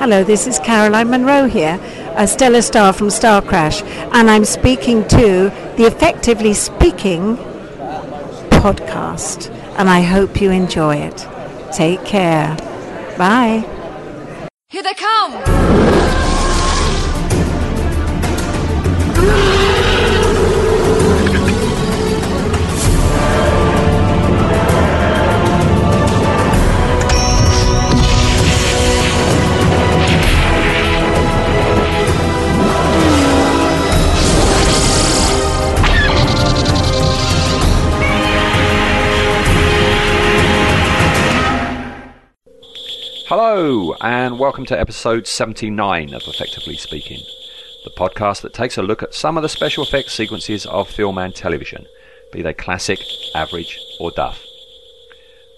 Hello, this is Caroline Munro here, a stellar star from Star Crash, and I'm speaking to the Effectively Speaking podcast, and I hope you enjoy it. Take care. Bye. Here they come! Hello, and welcome to episode 79 of Effectively Speaking, the podcast that takes a look at some of the special effects sequences of film and television, be they classic, average, or duff.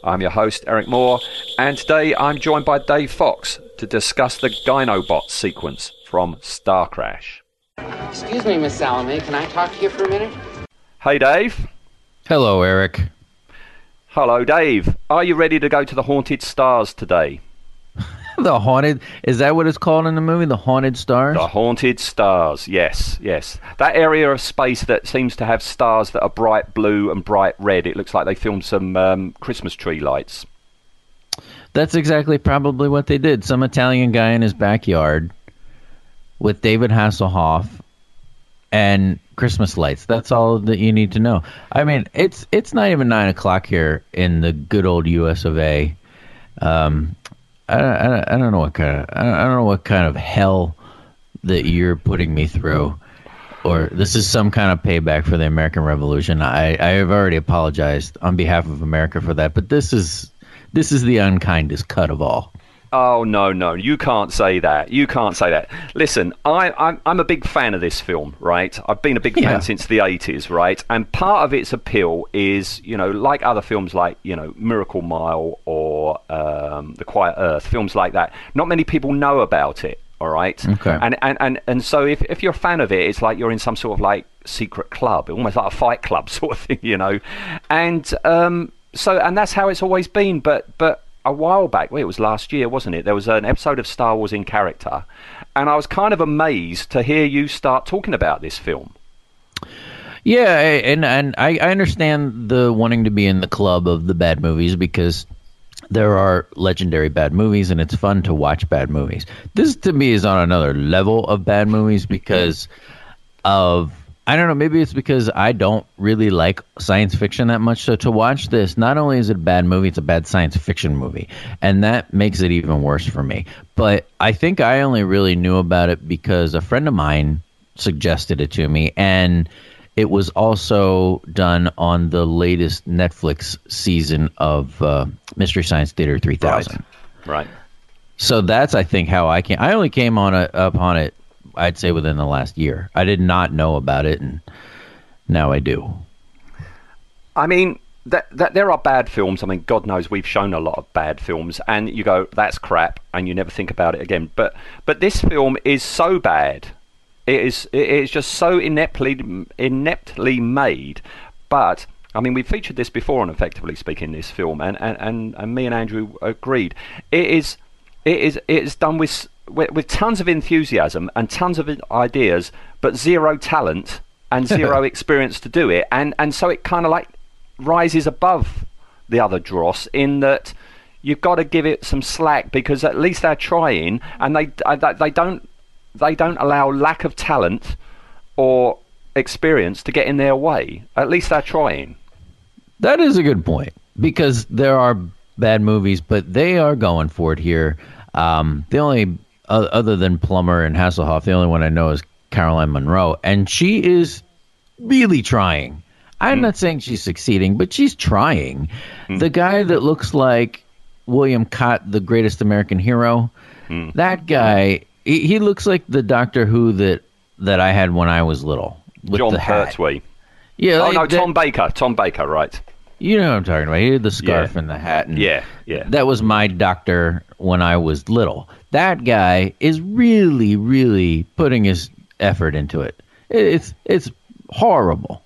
I'm your host, Eric Moore, and today I'm joined by Dave Fox to discuss the Gynobot sequence from Star Crash. Excuse me, Miss Salome. Can I talk to you for a minute? Hey, Dave. Hello, Eric. Hello, Dave. Are you ready to go to the Haunted Stars today? The haunted is that what it's called in the movie? The haunted stars. The haunted stars, yes, yes. That area of space that seems to have stars that are bright blue and bright red. It looks like they filmed some um, Christmas tree lights. That's exactly probably what they did. Some Italian guy in his backyard with David Hasselhoff and Christmas lights. That's all that you need to know. I mean, it's it's not even nine o'clock here in the good old U.S. of A. Um, I, I, I don't know what kind of I don't know what kind of hell that you're putting me through, or this is some kind of payback for the American Revolution. I I have already apologized on behalf of America for that, but this is this is the unkindest cut of all. Oh no, no, you can't say that. You can't say that. Listen, I, I'm I'm a big fan of this film, right? I've been a big fan Yeah. since the '80s, right? And part of its appeal is, you know, like other films like, you know, Miracle Mile or um, The Quiet Earth, films like that. Not many people know about it. All right. Okay. And and and and so if if you're a fan of it, it's like you're in some sort of like secret club, almost like a fight club sort of thing, you know. And um, so and that's how it's always been. But but a while back, well, it was last year, wasn't it? There was an episode of Star Wars in character, and I was kind of amazed to hear you start talking about this film. Yeah, and and I, I understand the wanting to be in the club of the bad movies because there are legendary bad movies and it's fun to watch bad movies. This to me is on another level of bad movies because of I don't know, maybe it's because I don't really like science fiction that much. So to watch this, not only is it a bad movie, it's a bad science fiction movie. And that makes it even worse for me. But I think I only really knew about it because a friend of mine suggested it to me and it was also done on the latest Netflix season of uh, Mystery Science Theater 3000. Right. So that's I think how I came. I only came on it upon it. I'd say within the last year. I did not know about it, and now I do. I mean, that, that there are bad films. I mean, God knows we've shown a lot of bad films, and you go, "That's crap," and you never think about it again. But but this film is so bad. It is it is just so ineptly ineptly made. But I mean, we've featured this before on effectively speaking this film, and, and, and, and me and Andrew agreed. It is it is it is done with, with with tons of enthusiasm and tons of ideas, but zero talent and zero experience to do it, and and so it kind of like rises above the other dross in that you've got to give it some slack because at least they're trying, and they uh, they they don't they don't allow lack of talent or experience to get in their way. At least they're trying. That is a good point because there are bad movies, but they are going for it here. Um, the only other than Plummer and Hasselhoff, the only one I know is Caroline Munro, and she is really trying. I'm hmm. not saying she's succeeding, but she's trying. Hmm. The guy that looks like William Katt, the greatest American hero, hmm. that guy, he, he looks like the Doctor Who that that I had when I was little. With John the hat. Pertwee. Yeah, Oh like no, that- Tom Baker. Tom Baker, right? You know what I'm talking about. He had the scarf Yeah. and the hat. And Yeah, yeah. That was my doctor when I was little. That guy is really, really putting his effort into it. It's it's horrible.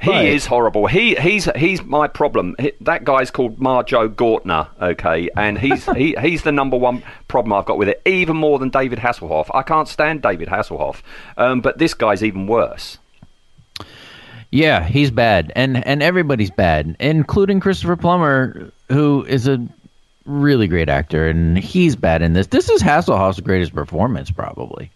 He Right. is horrible. He he's he's my problem. He, that guy's called Marjoe Gortner, okay, and he's he, he's the number one problem I've got with it, even more than David Hasselhoff. I can't stand David Hasselhoff, um, but this guy's even worse. Yeah, he's bad, and and everybody's bad, including Christopher Plummer, who is a really great actor, and he's bad in this. This is Hasselhoff's greatest performance, probably.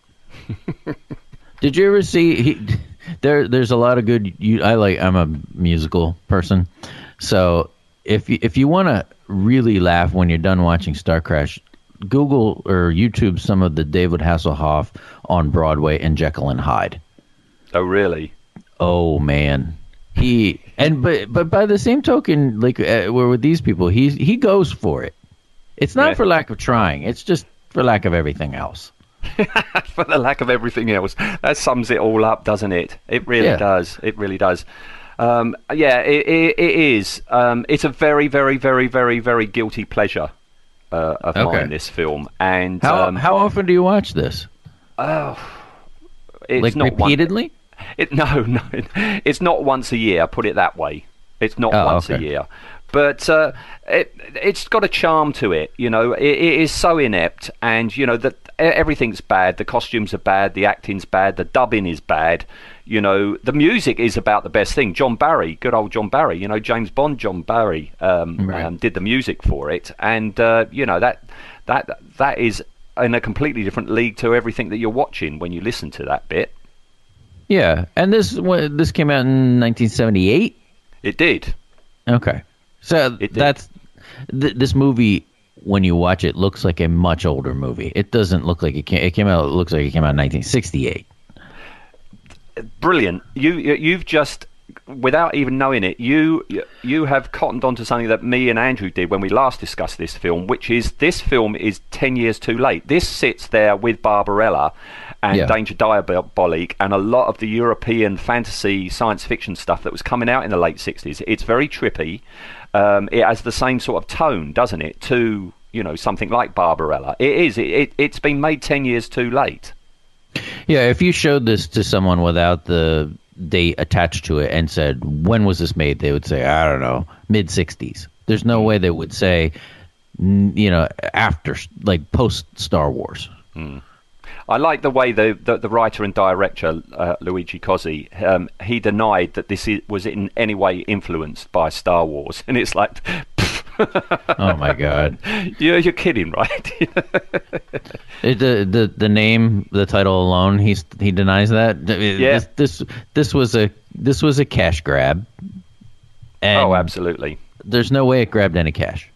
Did you ever see? He, there, there's a lot of good. You, I like. I'm a musical person, so if you, if you want to really laugh when you're done watching Star Crash, Google or YouTube some of the David Hasselhoff on Broadway and Jekyll and Hyde. Oh, really? Oh man, he and but but by the same token, like uh, we're with these people, he he goes for it. It's not Yeah. for lack of trying. It's just for lack of everything else. For the lack of everything else, that sums it all up, doesn't it? It really Yeah. does. It really does. Um, yeah, it, it, it is. Um, it's a very, very, very, very, very guilty pleasure uh, of Okay. mine. This film, and How um, how often do you watch this? it's like not one- repeatedly? It, no, no, it's not once a year. Put it that way. It's not Oh, once a year, but uh, it it's got a charm to it. You know, it, it is so inept, and you know that everything's bad. The costumes are bad. The acting's bad. The dubbing is bad. You know, the music is about the best thing. John Barry, good old John Barry. You know, James Bond. John Barry um, Right. um, did the music for it, and uh, you know that that that is in a completely different league to everything that you're watching when you listen to that bit. Yeah, and this this came out in 1978. It did. Okay, so It that's th- this movie. When you watch it, looks like a much older movie. It doesn't look like it came. It came out. It looks like it came out in 1968. brilliant. You you- you've just without even knowing it, you you have cottoned onto something that me and Andrew did when we last discussed this film, which is this film is ten years too late. This sits there with Barbarella and Yeah. Danger Diabolik and a lot of the European fantasy science fiction stuff that was coming out in the late sixties. It's very trippy. Um, it has the same sort of tone, doesn't it? To you know something like Barbarella. It is. It, it it's been made ten years too late. Yeah, if you showed this to someone without the date attached to it and said, when was this made? They would say, I don't know, mid 60s. There's no way they would say, you know, after, like post Star Wars. I like the way the, the, the writer and director uh, Luigi Cozzi um, he denied that this is, was in any way influenced by Star Wars, and it's like, Oh my God. you're, you're kidding, right? It, the, the the name, the title alone, he's he denies that. Yeah. This, this this was a this was a cash grab. And oh, absolutely. There's no way it grabbed any cash.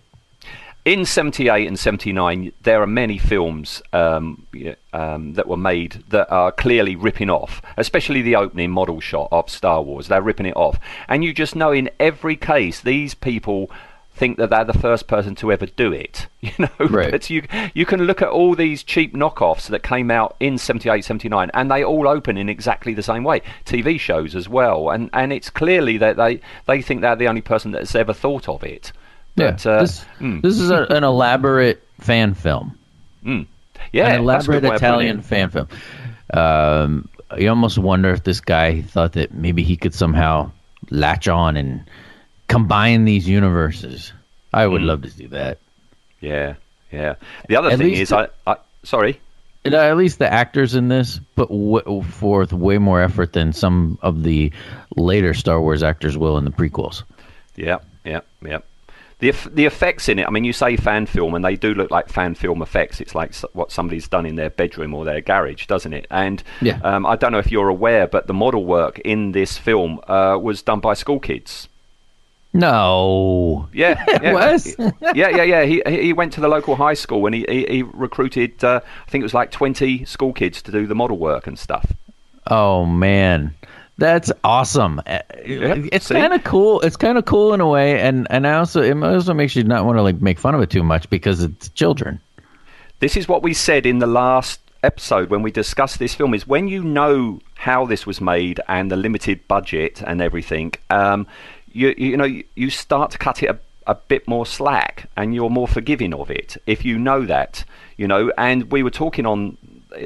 In '78 and '79, there are many films um, um, that were made that are clearly ripping off, especially the opening model shot of Star Wars. They're ripping it off, and you just know in every case these people think that they're the first person to ever do it. You know, Right. but you you can look at all these cheap knockoffs that came out in '78, '79, and they all open in exactly the same way. TV shows as well, and and it's clearly that they they think they're the only person that's ever thought of it. But, yeah. uh, this this is a, an elaborate fan film. Yeah, an elaborate good way of putting Italian fan film. Um, you almost wonder if this guy thought that maybe he could somehow latch on and combine these universes. I would love to see that. Yeah, yeah. The other At thing is, I, I sorry. At least the actors in this put w- forth way more effort than some of the later Star Wars actors will in the prequels. Yeah, yeah, yeah. The the effects in it. I mean, you say fan film, and they do look like fan film effects. It's like what somebody's done in their bedroom or their garage, doesn't it? And Yeah. um, I don't know if you're aware, but the model work in this film uh, was done by school kids. No. Yeah, yeah, was? yeah, yeah, yeah. He he went to the local high school and he he, he recruited. Uh, I think it was like twenty school kids to do the model work and stuff. Oh man, that's awesome. Uh, it's kind of cool. It's kind of cool in a way, and and I also it also makes you not want to like make fun of it too much because it's children. This is what we said in the last episode when we discussed this film is when you know how this was made and the limited budget and everything um, you you know you, you start to cut it a, a bit more slack and you're more forgiving of it if you know that you know and we were talking on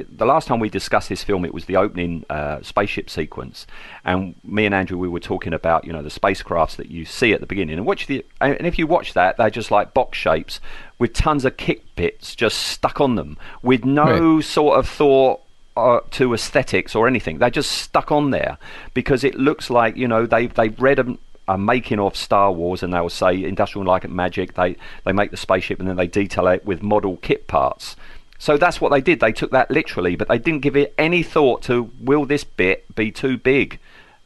the last time we discussed this film, it was the opening uh, spaceship sequence, and me and Andrew we were talking about you know the spacecrafts that you see at the beginning, and watch the and if you watch that, they're just like box shapes with tons of kick bits just stuck on them, with no Right. sort of thought uh, to aesthetics or anything. They're just stuck on there because it looks like you know they've they've read a, a making of Star Wars and they'll say Industrial Light and Magic. They they make the spaceship and then they detail it with model kit parts. So that's what they did. They took that literally, but they didn't give it any thought to will this bit be too big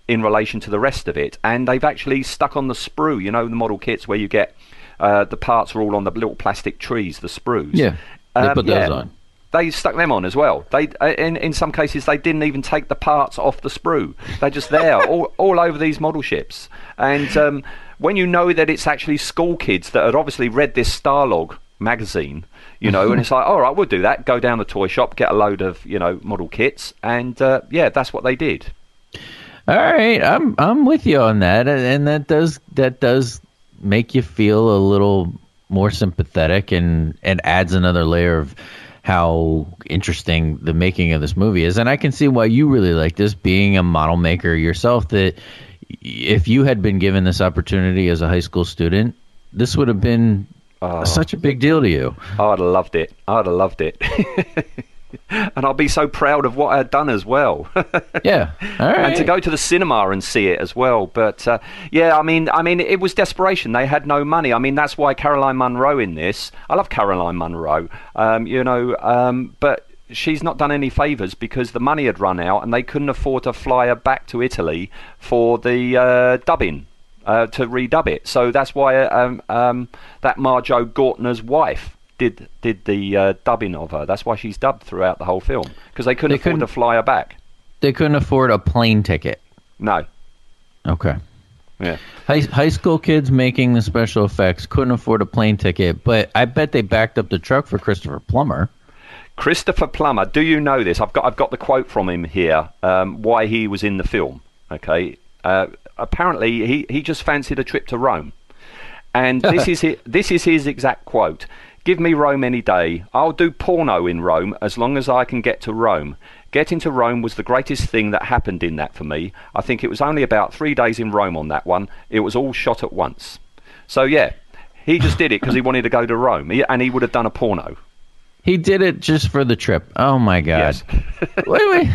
in relation to the rest of it. And they've actually stuck on the sprue. You know the model kits where you get uh, the parts are all on the little plastic trees, the sprues. Yeah, they Um, put those yeah on. they stuck them on as well. They uh, in in some cases they didn't even take the parts off the sprue. They're just there all all over these model ships. And um, when you know that it's actually school kids that had obviously read this Starlog magazine, you know, and it's like, all right, we'll do that. Go down the toy shop, get a load of you know model kits, and uh, yeah, that's what they did. All right, I'm I'm with you on that, and- and that does that does make you feel a little more sympathetic, and and adds another layer of how interesting the making of this movie is. And I can see why you really like this, being a model maker yourself. That if you had been given this opportunity as a high school student, this would have been such a big deal to you. I'd have loved it. I'd have loved it. and I'd be so proud of what I had done as well. Yeah, all right. and to go to the cinema and see it as well. But uh, yeah, I mean, I mean, it was desperation. They had no money. I mean, that's why Caroline Munro in this. I love Caroline Munro. Um, you know, um, but she's not done any favors because the money had run out and they couldn't afford to fly her back to Italy for the uh, dubbing. Uh, to redub it, so that's why um, um, that Marjoe Gortner's wife did did the uh, dubbing of her. That's why she's dubbed throughout the whole film because they couldn't They afford couldn't- to fly her back. they couldn't afford a plane ticket. No, Okay. yeah. High, high school kids making the special effects couldn't afford a plane ticket, but I bet they backed up the truck for Christopher Plummer. Christopher Plummer, do you know this? I've got I've got the quote from him here. Um, why he was in the film? Okay, uh, apparently he, he just fancied a trip to Rome, and this is his, this is his exact quote. Give me Rome any day. I'll do porno in Rome as long as I can get to Rome. Getting to Rome was the greatest thing that happened in that for me. I think it was only about three days in Rome on that one. It was all shot at once. So yeah, he just did it because he wanted to go to Rome, he, and he would have done a porno. He did it just for the trip. Oh my god. Yes. wait, wait.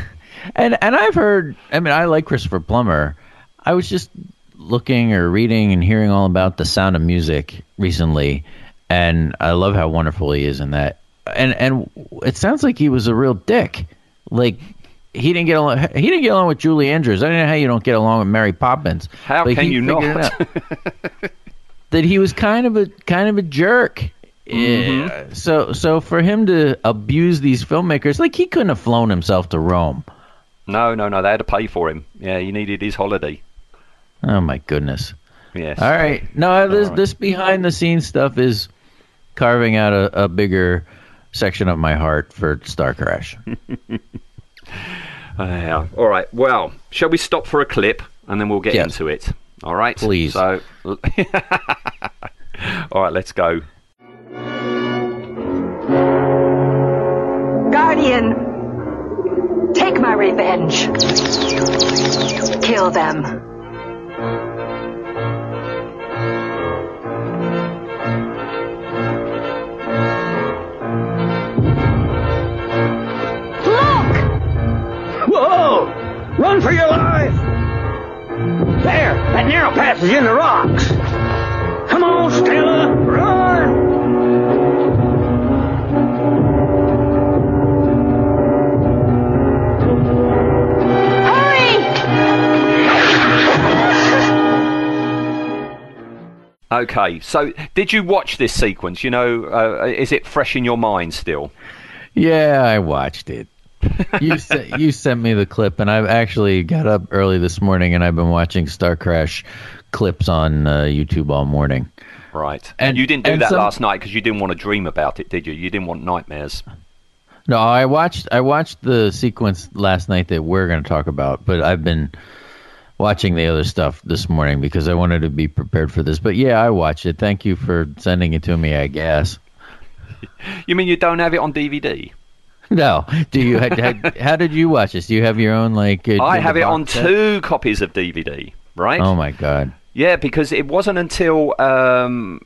And and I've heard. I mean, I like Christopher Plummer. I was just looking or reading and hearing all about the Sound of Music recently, and I love how wonderful he is in that. And and it sounds like he was a real dick. Like he didn't get along. He didn't get along with Julie Andrews. I don't know how you don't get along with Mary Poppins. How but can you not? that he was kind of a kind of a jerk. Mm-hmm. Yeah. So so for him to abuse these filmmakers, like he couldn't have flown himself to Rome. No, no, no. They had to pay for him. Yeah, he needed his holiday. Oh my goodness. Yes. All right. No, this this behind the scenes stuff is carving out a, a bigger section of my heart for Star Crash. Yeah. All right. Well, shall we stop for a clip and then we'll get Yes. into it? All right. Please. So. All right. Let's go. Guardian, take my revenge. Kill them. Run for your life! There! That narrow passage in the rocks! Come on, Stella! Run! Okay. So, did you watch this sequence? You know, uh, is it fresh in your mind still? Yeah, I watched it. You sent you sent me the clip, and I've actually got up early this morning, and I've been watching Star Crash clips on uh, YouTube all morning. Right. And- you didn't do that some- last night because you didn't want to dream about it, did you? You didn't want nightmares. No, I watched I watched the sequence last night that we're going to talk about, but I've been watching the other stuff this morning because I wanted to be prepared for this. But yeah, I watched it. Thank you for sending it to me. I guess. You mean you don't have it on DVD? No. Do you? How, did you watch this? Do you have your own like? Uh, I have it on set? two copies of DVD, right? Oh my god. Yeah, because it wasn't until um,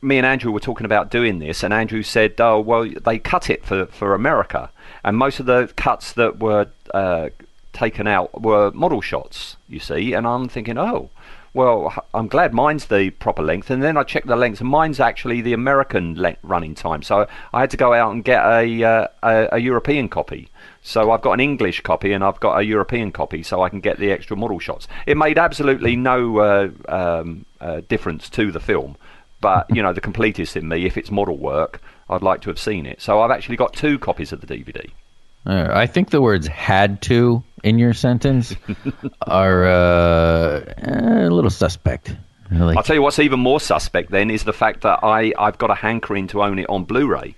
me and Andrew were talking about doing this, and Andrew said, "Oh, well, they cut it for for America, and most of the cuts that were uh, taken out were model shots, you see." And I'm thinking, "Oh." Well, I'm glad mine's the proper length, and then I checked the length, and mine's actually the American le- running time. So I had to go out and get a, uh, a a European copy. So I've got an English copy and I've got a European copy, so I can get the extra model shots. It made absolutely no uh, um, uh, difference to the film, but you know the completist in me, if it's model work, I'd like to have seen it. So I've actually got two copies of the DVD. Uh, I think the words "had to" in your sentence are uh, a little suspect. Like, I'll tell you what's even more suspect then is the fact that I I've got a hankering to own it on Blu-ray.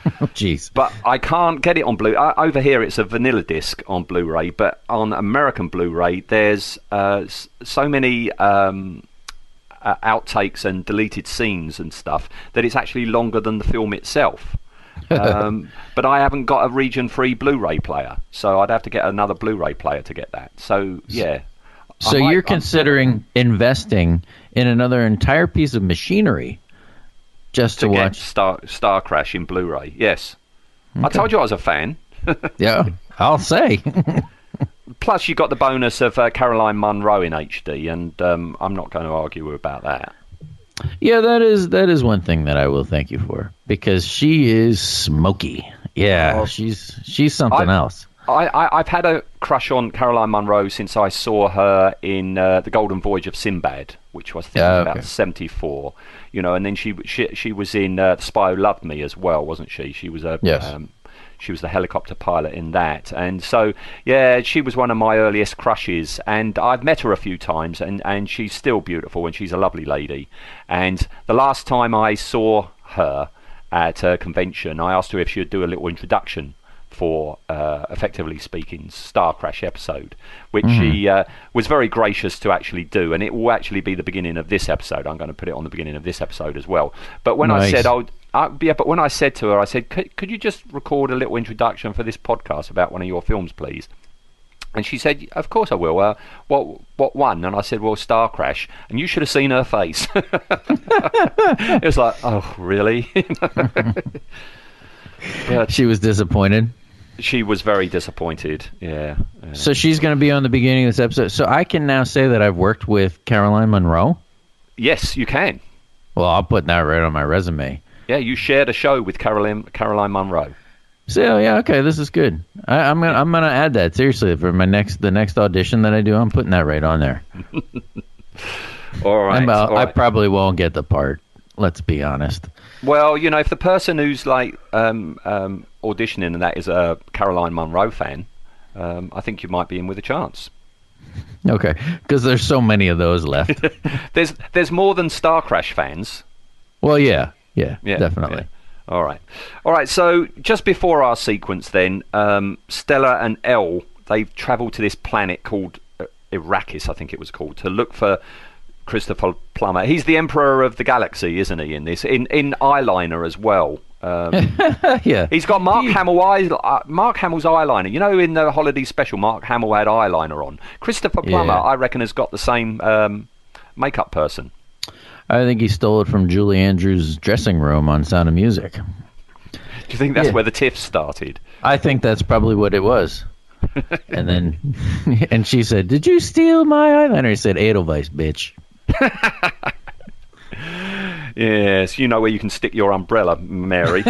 jeez. But I can't get it on Blu. Uh, over here, it's a vanilla disc on Blu-ray, but on American Blu-ray, there's uh, so many um, uh, outtakes and deleted scenes and stuff that it's actually longer than the film itself. Um, but I haven't got a region-free Blu-ray player, so I'd have to get another Blu-ray player to get that. So yeah. So might- you're I'm- considering investing in another entire piece of machinery just to, to watch? Star Star Crash in Blu-ray. Yes, I told you I was a fan. Yeah, I'll say. Plus, you got the bonus of uh, Caroline Munro in HD, and um, I'm not going to argue about that. Yeah, that is that is one thing that I will thank you for because she is smoky. Yeah, Oh. she's she's something I- else. I, I, I've had a crush on Caroline Munro since I saw her in uh, the Golden Voyage of Sinbad, which was I think, Ah, about '74. You know, and then she she, she was in uh, The Spy Who Loved Me as well, wasn't she? She was a Yes. um, she was the helicopter pilot in that, and so yeah, she was one of my earliest crushes. And I've met her a few times, and and she's still beautiful, and she's a lovely lady. And the last time I saw her at a convention, I asked her if she would do a little introduction for uh, effectively speaking Star Crash episode, which she uh, was very gracious to actually do, and it will actually be the beginning of this episode. I'm going to put it on the beginning of this episode as well. But when I Nice. said, "Oh, uh, yeah," but when I said to her, I said, could, "Could you just record a little introduction for this podcast about one of your films, please?" And she said, "Of course I will. Uh, what what one?" And I said, "Well, Star Crash." And you should have seen her face. it was like, "Oh, really?" but She was disappointed. she was very disappointed. Yeah. yeah. So she's going to be on the beginning of this episode. So I can now say that I've worked with Caroline Munro. Yes, you can. Well, I'll put that right on my resume. Yeah, you shared a show with Caroline Caroline Munro. So yeah, okay, this is good. I, I'm gonna I'm gonna add that seriously for my next the next audition that I do. I'm putting that right on there. All right. Uh, all I probably won't get the part. Let's be honest. well, you know, if the person who's like um, um, auditioning and that is a Caroline Munro fan, um, I think you might be in with a chance. Okay, because there's so many of those left. There's there's more than Star Crash fans. well, yeah, yeah, Yeah, definitely. yeah. All right, all right. So just before our sequence, then um, Stella and Elle they've travelled to this planet called uh, Arrakis, I think it was called, to look for Christopher Plummer. He's the Emperor of the Galaxy, isn't he? In this, in in eyeliner as well. Um, yeah, he's got Mark He- Hamill eye, uh, Mark Hamill's eyeliner. You know, in the holiday special, Mark Hamill had eyeliner on. Christopher Plummer, Yeah. I reckon, has got the same um, makeup person. I think he stole it from Julie Andrews' dressing room on Sound of Music. Do you think that's Yeah. where the tiff started? I think that's probably what it was. and then, and she said, "Did you steal my eyeliner?" He said, "Edelweiss, bitch." Yes, you know where you can stick your umbrella, Mary.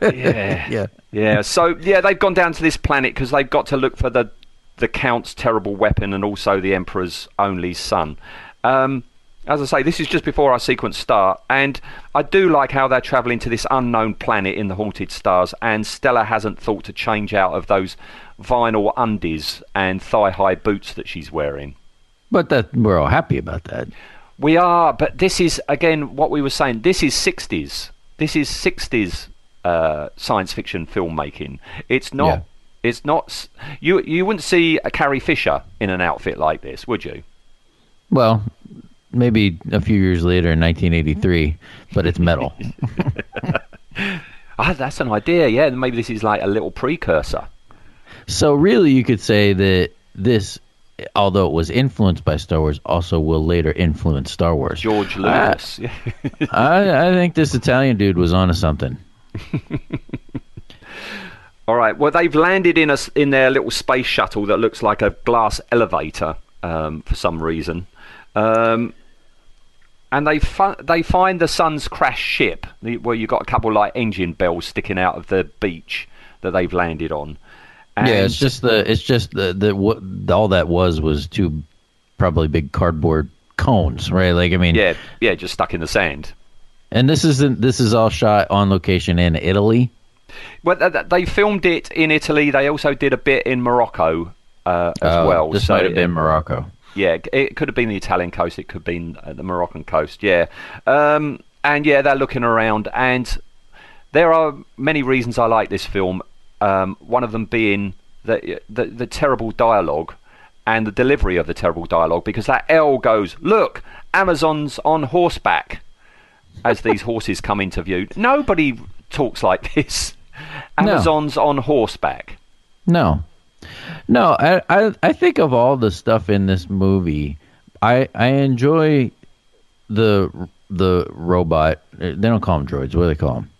yeah, Yeah. yeah. So yeah, they've gone down to this planet because they've got to look for the the Count's terrible weapon and also the Emperor's only son. Um, as I say, this is just before our sequence start, and I do like how they're travelling to this unknown planet in the Haunted Stars, and Stella hasn't thought to change out of those vinyl undies and thigh-high boots that she's wearing. But that we're all happy about that. We are, but this is again what we were saying. This is '60s. This is '60s uh, science fiction filmmaking. It's not. Yeah. It's not. You you wouldn't see a Carrie Fisher in an outfit like this, would you? Well, maybe a few years later in 1983, but it's metal. Ah, that's an idea. Yeah, maybe this is like a little precursor. So really, you could say that this, although it was influenced by Star Wars, also will later influence Star Wars. George. Lucas. I, I think this Italian dude was onto something. All right. Well, they've landed in a in their little space shuttle that looks like a glass elevator um, for some reason, um, and they fi- they find the sun's crashed ship, the, where you've got a couple like engine bells sticking out of the beach that they've landed on. And yeah, it's just the it's just the the what all that was was two probably big cardboard cones, right? Like I mean, yeah, yeah, just stuck in the sand. And this isn't this is all shot on location in Italy. Well, th- th- they filmed it in Italy. They also did a bit in Morocco uh, as Oh, well. This so might have been Morocco. Yeah, it could have been the Italian coast. It could have been uh, the Moroccan coast. Yeah, um, and yeah, they're looking around, and there are many reasons I like this film. Um, one of them being the, the the terrible dialogue and the delivery of the terrible dialogue, because that L goes, "Look, Amazon's on horseback." As these horses come into view, nobody talks like this. No. Amazon's on horseback. No, no. I, I I think of all the stuff in this movie, I I enjoy the the robot. They don't call them droids. What do they call them?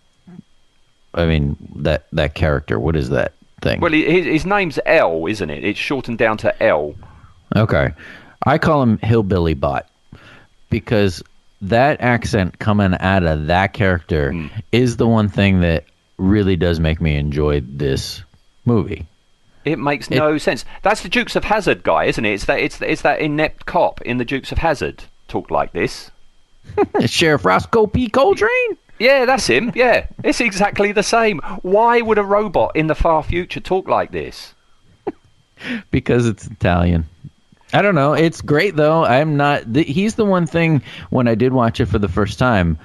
I mean that that character. What is that thing? Well, his, his name's L, isn't it? It's shortened down to L. Okay. I call him Hillbilly Bot because that accent coming out of that character Hmm. is the one thing that really does make me enjoy this movie. It makes no sense. That's the Dukes of Hazzard guy, isn't it? It's that it's it's that inept cop in the Dukes of Hazzard talk like this. Sheriff Roscoe P. Coltrane? Yeah, that's him. Yeah, it's exactly the same. Why would a robot in the far future talk like this? Because it's Italian. I don't know. It's great though. I'm not. Th- he's the one thing when I did watch it for the first time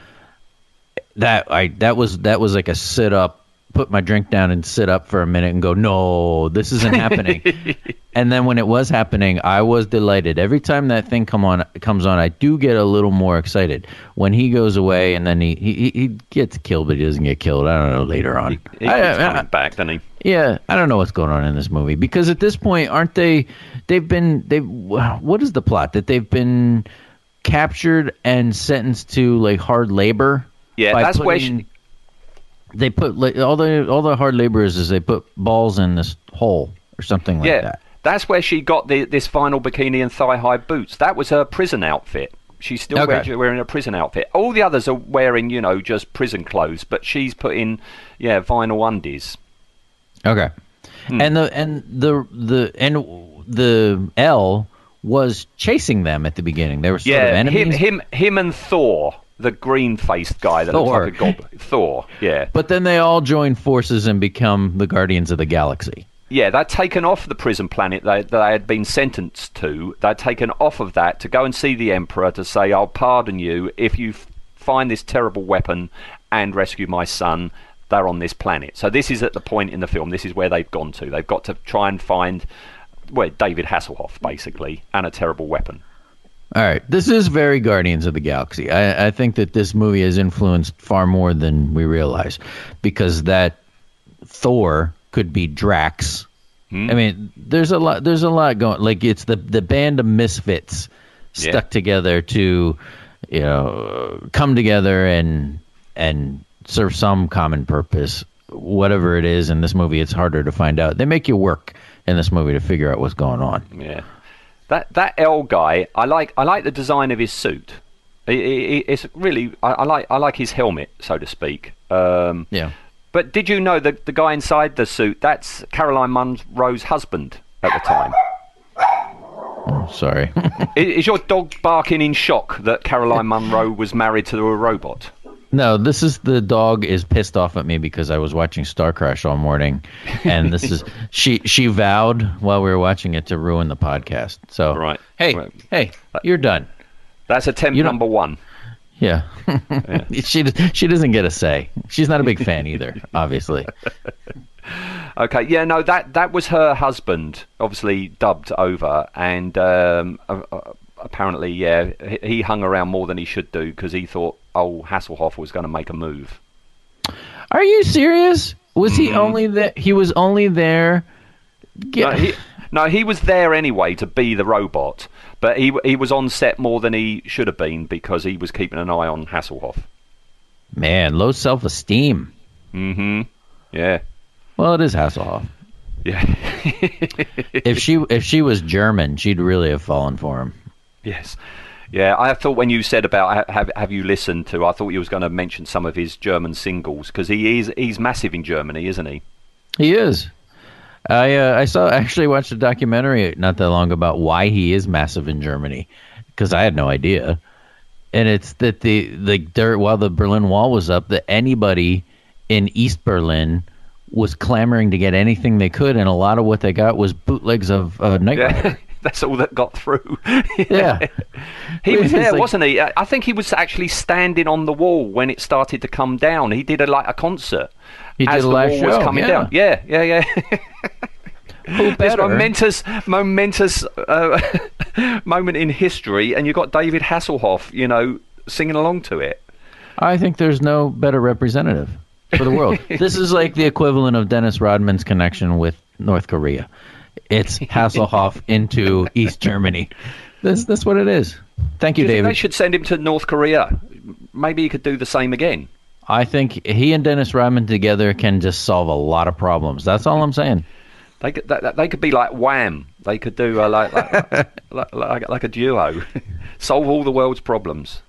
that I that was that was like a sit up, put my drink down and sit up for a minute and go, no, this isn't happening. and then when it was happening, I was delighted. Every time that thing come on comes on, I do get a little more excited. When he goes away and then he he, he gets killed, but he doesn't get killed. I don't know later on. He I- keeps I- back, doesn't he? yeah, I don't know what's going on in this movie because at this point, aren't they? They've been they. What is the plot that they've been captured and sentenced to like hard labor? Yeah, that's where putting- she, they put all the all the hard laborers is they put balls in this hole or something like that. yeah, that. that's where she got the, this final bikini and thigh high boots. That was her prison outfit. She's still Okay. wearing, wearing a prison outfit. All the others are wearing, you know, just prison clothes, but she's put in, yeah, vinyl undies. Okay, Hmm. and the and the the and the L was chasing them at the beginning. They were sort of Yeah, enemies. him, him, him, and Thor, the green-faced guy that Thor. looks like a goblin. Thor, yeah, but then they all join forces and become the Guardians of the Galaxy. yeah. They'd taken off the prison planet they, that they had been sentenced to. They'd taken off of that to go and see the Emperor to say, "I'll pardon you if you f- find this terrible weapon and rescue my son." They're on this planet. So this is at the point in the film. This is where they've gone to. They've got to try and find, well, David Hasselhoff basically, and a terrible weapon. All right, this is very Guardians of the Galaxy. I, I think that this movie has influenced far more than we realize, because that Thor could be Drax. Hmm. I mean, there's a lot. There's a lot going. Like it's the the band of misfits Yeah. stuck together to, you know, come together and and serve some common purpose. Whatever it is in this movie, it's harder to find out. They make you work in this movie to figure out what's going on. Yeah, that that L guy, I like. I like the design of his suit. I- I- it's really. I, I like. I like his helmet, so to speak. Um, Yeah. but did you know that the guy inside the suit? That's Caroline Munro's husband at the time. Sorry. I- is your dog barking in shock that Caroline Munro was married to a robot? No, this is the dog is pissed off at me because I was watching Star Crash all morning, and this is she she vowed while we were watching it to ruin the podcast. So Right. hey Right. hey, you're done. That's attempt number one. Yeah, she she doesn't get a say. She's not a big fan either, obviously. Okay, yeah, no, that that was her husband, obviously dubbed over, and um, uh, uh, apparently, yeah, he, hung around more than he should do because he thought, oh, Hasselhoff was going to make a move. Are you serious? Was he only that? He was only there. No, he, no, he was there anyway to be the robot, but he he was on set more than he should have been because he was keeping an eye on Hasselhoff. man, low self esteem. Mm-hmm. Yeah. Well, it is Hasselhoff. Yeah. If she if she was German, she'd really have fallen for him. Yes. Yeah, I thought when you said about have have you listened to, I thought you was going to mention some of his German singles because he is he's massive in Germany, isn't he? He is. I uh, I saw actually watched a documentary not that long about why he is massive in Germany because I had no idea. And it's that the the there while the Berlin Wall was up, that anybody in East Berlin was clamoring to get anything they could, and a lot of what they got was bootlegs of uh, Knight Yeah. That's all that got through. Yeah. He was there, like- wasn't he? I think he was actually standing on the wall when it started to come down. He did a like a concert. He did as a the live wall show, was coming yeah. down. Yeah, yeah, yeah. Who This momentous, momentous uh, moment in history, and you've got David Hasselhoff, you know, singing along to it. I think there's no better representative for the world. this is like the equivalent of Dennis Rodman's connection with North Korea. It's Hasselhoff into East Germany. That's that's what it is. Thank you, Do you David. they should send him to North Korea? Maybe he could do the same again. I think he and Dennis Rodman together can just solve a lot of problems. That's all I'm saying. They could, that- they could be like Wham. They could do uh, like, like, like, like like a duo, solve all the world's problems.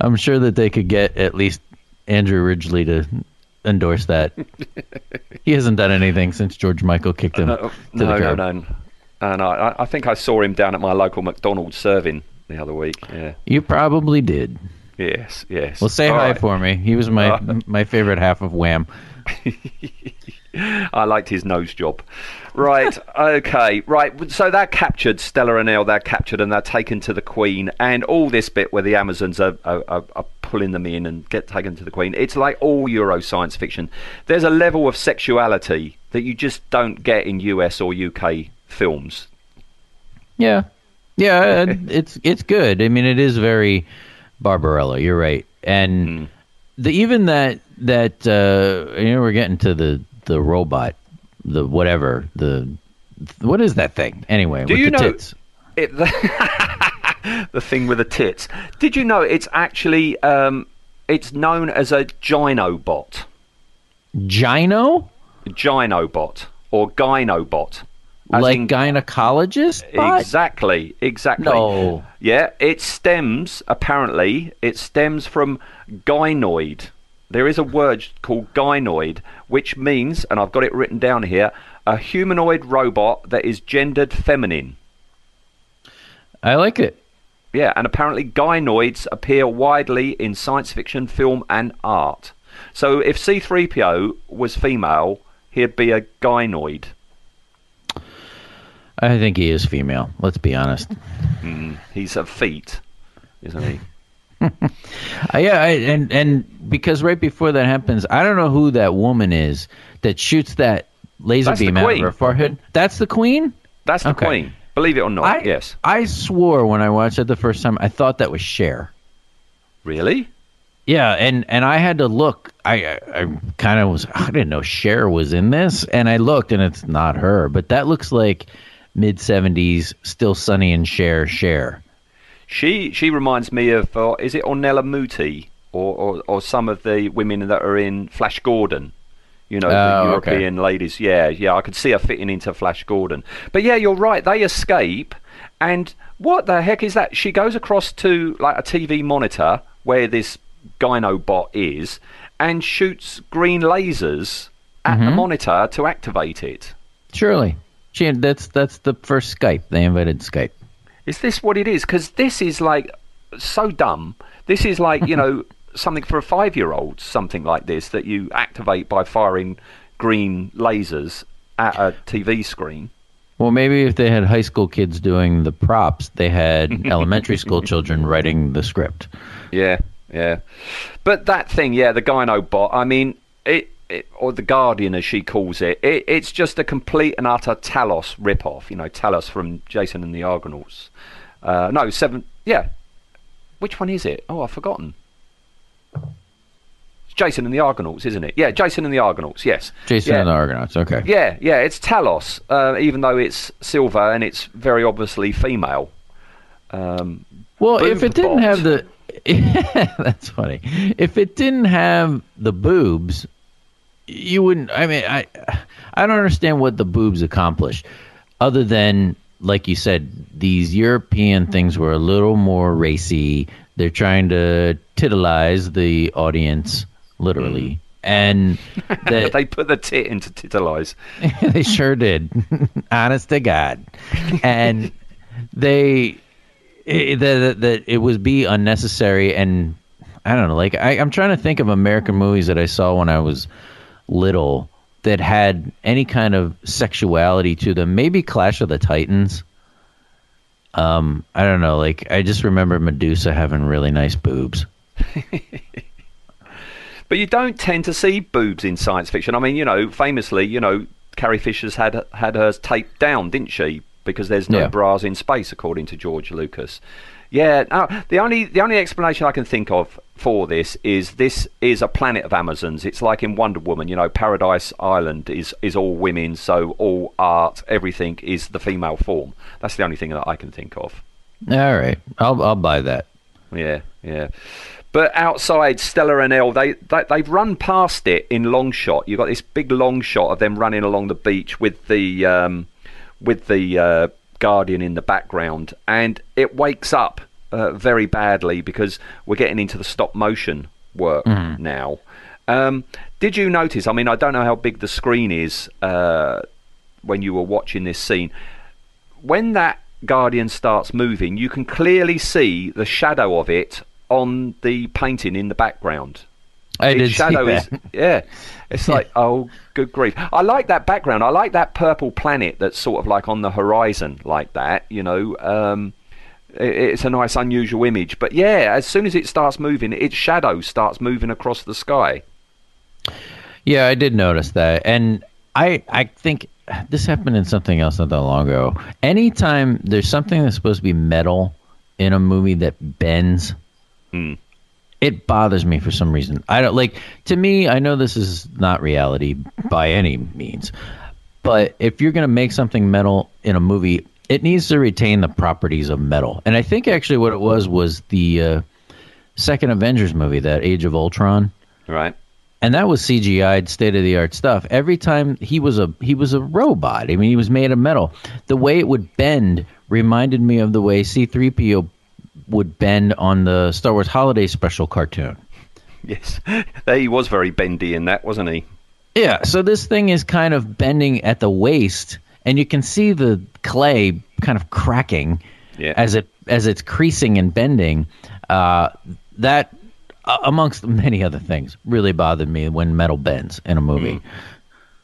I'm sure that they could get at least Andrew Ridgeley to endorse that. he hasn't done anything since George Michael kicked him uh, No, to no, the no, curb. no. And I, I think I saw him down at my local McDonald's serving the other week. Yeah. You probably did. Yes. Yes. Well, say All hi right. for me. He was my uh, All my favorite half of Wham. I liked his nose job. Right, okay, right. So they're captured, Stella and Elle, they're captured and they're taken to the Queen. And all this bit where the Amazons are, are, are, pulling them in and get taken to the Queen, it's like all Euro science fiction. There's a level of sexuality that you just don't get in US or UK films. Yeah, yeah, it's it's good. I mean, it is very Barbarella. You're right, and the even that that uh, you know we're getting to the the robot, the whatever the what is that thing anyway? Do with you the know- tits? It, the, the thing with the tits. Did you know it's actually um, it's known as a gynobot? Gyno, Gynobot or gynobot. as like in- gynecologist? bot? Exactly, exactly. No. Yeah, it stems, apparently, it stems from gynoid. There is a word called gynoid, which means, and I've got it written down here, a humanoid robot that is gendered feminine. I like it. Yeah, and apparently gynoids appear widely in science fiction, film, and art. So if C3PO was female, he'd be a gynoid. I think he is female. Let's be honest. Mm, he's a feet, isn't he? Yeah, I, and and because right before that happens, I don't know who that woman is that shoots that laser That's beam out of her forehead. That's the queen. That's the Okay. queen. Believe it or not, I, yes. I swore when I watched it the first time, I thought that was Cher. Really? Yeah, and and I had to look. I I, I kind of was. I didn't know Cher was in this, and I looked, and it's not her. But that looks like mid '70s, still Sonny and Cher. Cher. She she reminds me of uh, is it Ornella Muti or, or or some of the women that are in Flash Gordon. You know, Oh, the okay. European ladies. Yeah, yeah, I could see her fitting into Flash Gordon. But yeah, you're right. They escape, and what the heck is that? She goes across to like a TV monitor where this Gynobot is, and shoots green lasers at Mm-hmm. the monitor to activate it. Surely, she. That's that's the first Skype. They invented Skype. Is this what it is? Because this is like so dumb. This is like you know something for a five-year-old. Something like this that you activate by firing green lasers at a TV screen. Well, maybe if they had high school kids doing the props, they had elementary school children writing the script. Yeah, yeah. But that thing, yeah, the gyno bot. I mean, it, it or the Guardian as she calls it, it. It's just a complete and utter Talos rip-off. You know, Talos from Jason and the Argonauts. Uh, no, seven. Yeah. Which one is it? Oh, I've forgotten. It's Jason and the Argonauts, isn't it? Yeah, Jason and the Argonauts. Yes. Jason yeah. and the Argonauts. Okay. Yeah, yeah, it's Talos, uh, even though it's silver and it's very obviously female. Um, Well, if it didn't Boob have the, that's funny. If it didn't have the boobs, you wouldn't. I mean, I, I don't understand what the boobs accomplish, other than like you said, these European things were a little more racy. They're trying to titilize the audience, literally, mm. and that they put the tit into titilize. they sure did. Honest to God. And they that it was be unnecessary and I don't know. Like I, I'm trying to think of American movies that I saw when I was little that had any kind of sexuality to them. Maybe Clash of the Titans. Um, I don't know. Like I just remember Medusa having really nice boobs. But you don't tend to see boobs in science fiction. I mean, you know, famously, you know, Carrie Fisher's had had hers taped down, didn't she? Because there's no Yeah. bras in space, according to George Lucas. Yeah. No, the only the only explanation I can think of for this is this is a planet of Amazons. It's like in Wonder Woman, you know, Paradise Island is is all women, so all art, everything is the female form. That's the only thing that I can think of. All right, I'll I'll buy that. Yeah, yeah. But outside Stella and Elle, they, they they've run past it in long shot. You've got this big long shot of them running along the beach with the um, with the uh, Guardian in the background, and it wakes up uh, very badly because we're getting into the stop motion work now. Um, did you notice? I mean, I don't know how big the screen is uh, when you were watching this scene. When that Guardian starts moving, you can clearly see the shadow of it on the painting in the background. I Its did see shadow is yeah. It's like oh, good grief! I like that background. I like that purple planet that's sort of like on the horizon, like that. You know, um, i- it's a nice, unusual image. But yeah, as soon as it starts moving, its shadow starts moving across the sky. Yeah, I did notice that, and I I think this happened in something else not that long ago. Anytime there's something that's supposed to be metal in a movie that bends, it bothers me for some reason. I don't like. To me, I know this is not reality by any means, but if you're going to make something metal in a movie, it needs to retain the properties of metal. And I think actually what it was was the uh, second Avengers movie, that Age of Ultron Right? and that was CGI'd state of the art stuff. Every time he was a he was a robot. I mean, he was made of metal. The way it would bend reminded me of the way C-3PO would bend on the Star Wars Holiday Special cartoon. Yes. he was very bendy in that, wasn't he? Yeah, so this thing is kind of bending at the waist, and you can see the clay kind of cracking Yeah. as it as it's creasing and bending. Uh, that, uh, amongst many other things, really bothered me when metal bends in a movie.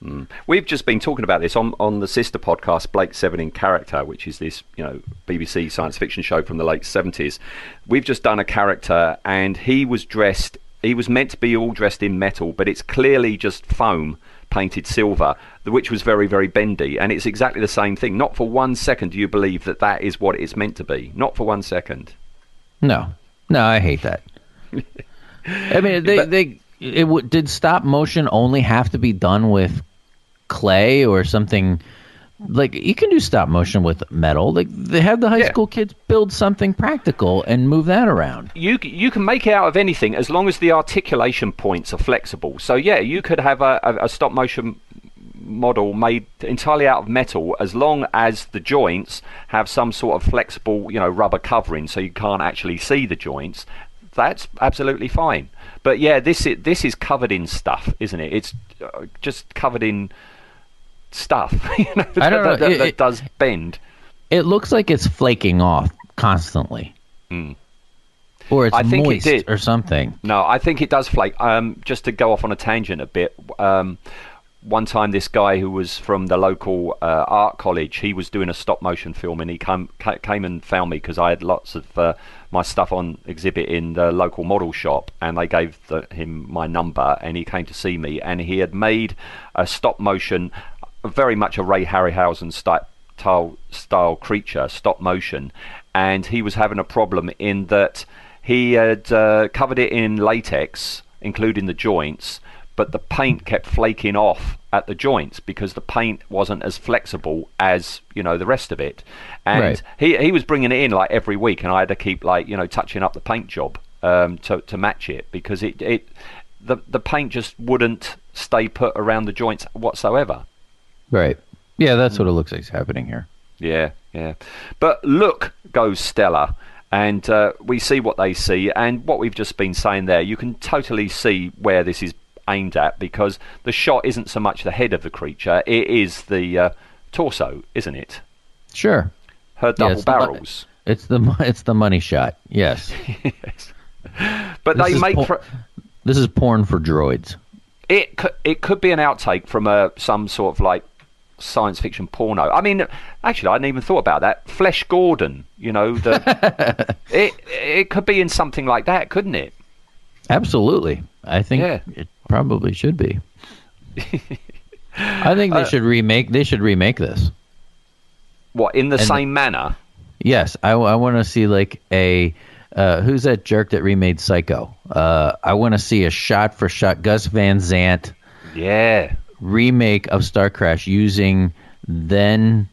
Mm. We've just been talking about this on, on the sister podcast, Blake Seven in Character, which is this you know BBC science fiction show from the late seventies. We've just done a character, and he was dressed. He was meant to be all dressed in metal, but it's clearly just foam painted silver, which was very very bendy, and it's exactly the same thing. Not for one second do you believe that that is what it's meant to be. Not for one second. No, no, I hate that. I mean, they But- they it w- did stop motion only have to be done with clay or something like you can do stop motion with metal. Like they have the high Yeah. school kids build something practical and move that around. you you can make it out of anything as long as the articulation points are flexible. So yeah, you could have a, a, a stop motion model made entirely out of metal as long as the joints have some sort of flexible, you know, rubber covering so you can't actually see the joints. That's absolutely fine. But yeah, this is, this is covered in stuff, isn't it? It's uh, just covered in stuff. you know, I don't know, that, that- it- that it- does bend. It looks like it's flaking off constantly, or it's. I think it did. or something. No, I think it does flake. Um, just to go off on a tangent a bit. Um, one time, this guy who was from the local uh, art college, he was doing a stop motion film, and he come, came and found me because I had lots of uh, my stuff on exhibit in the local model shop, and they gave the, him my number, and he came to see me, and he had made a stop motion, very much a Ray Harryhausen style style, style creature, stop motion, and he was having a problem in that he had uh, covered it in latex including the joints, but the paint kept flaking off at the joints because the paint wasn't as flexible as you know the rest of it. And Right. he he was bringing it in like every week, and I had to keep like you know touching up the paint job um, to to match it because it it the the paint just wouldn't stay put around the joints whatsoever. Right. Yeah, that's what it looks like is happening here. Yeah, yeah. But look goes Stella, and uh, we see what they see, and what we've just been saying there. You can totally see where this is aimed at because the shot isn't so much the head of the creature; it is the uh, torso, isn't it? Sure. Her Yeah, double the barrels. It's the it's the money shot. Yes. But This they make por- This is porn for droids. it. Could, it could be an outtake from a some sort of like science fiction porno. I mean, actually, I hadn't even thought about that. Flesh Gordon, you know, the it it could be in something like that, couldn't it? Absolutely. I think Yeah. it probably should be. I think they should remake. They should remake this. What in the And- same manner? Yes, I, I want to see like a uh, who's that jerk that remade Psycho? Uh, I want to see a shot for shot Gus Van Sant Yeah. Remake of Starcrash using then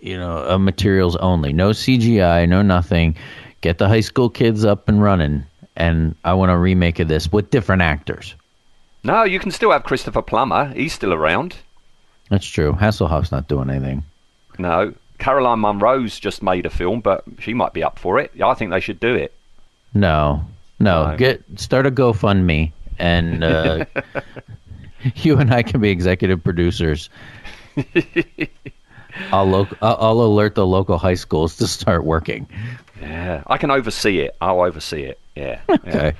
you know uh, materials only, no CGI, no nothing. Get the high school kids up and running, and I want a remake of this with different actors. No, you can still have Christopher Plummer. He's still around. That's true. Hasselhoff's not doing anything. No. Caroline Munro's just made a film, but she might be up for it. I think they should do it. No, no. No. Get start a GoFundMe, and uh, you and I can be executive producers. I'll, loc- I'll I'll alert the local high schools to start working. Yeah. I can oversee it. I'll oversee it. Yeah. yeah. Okay.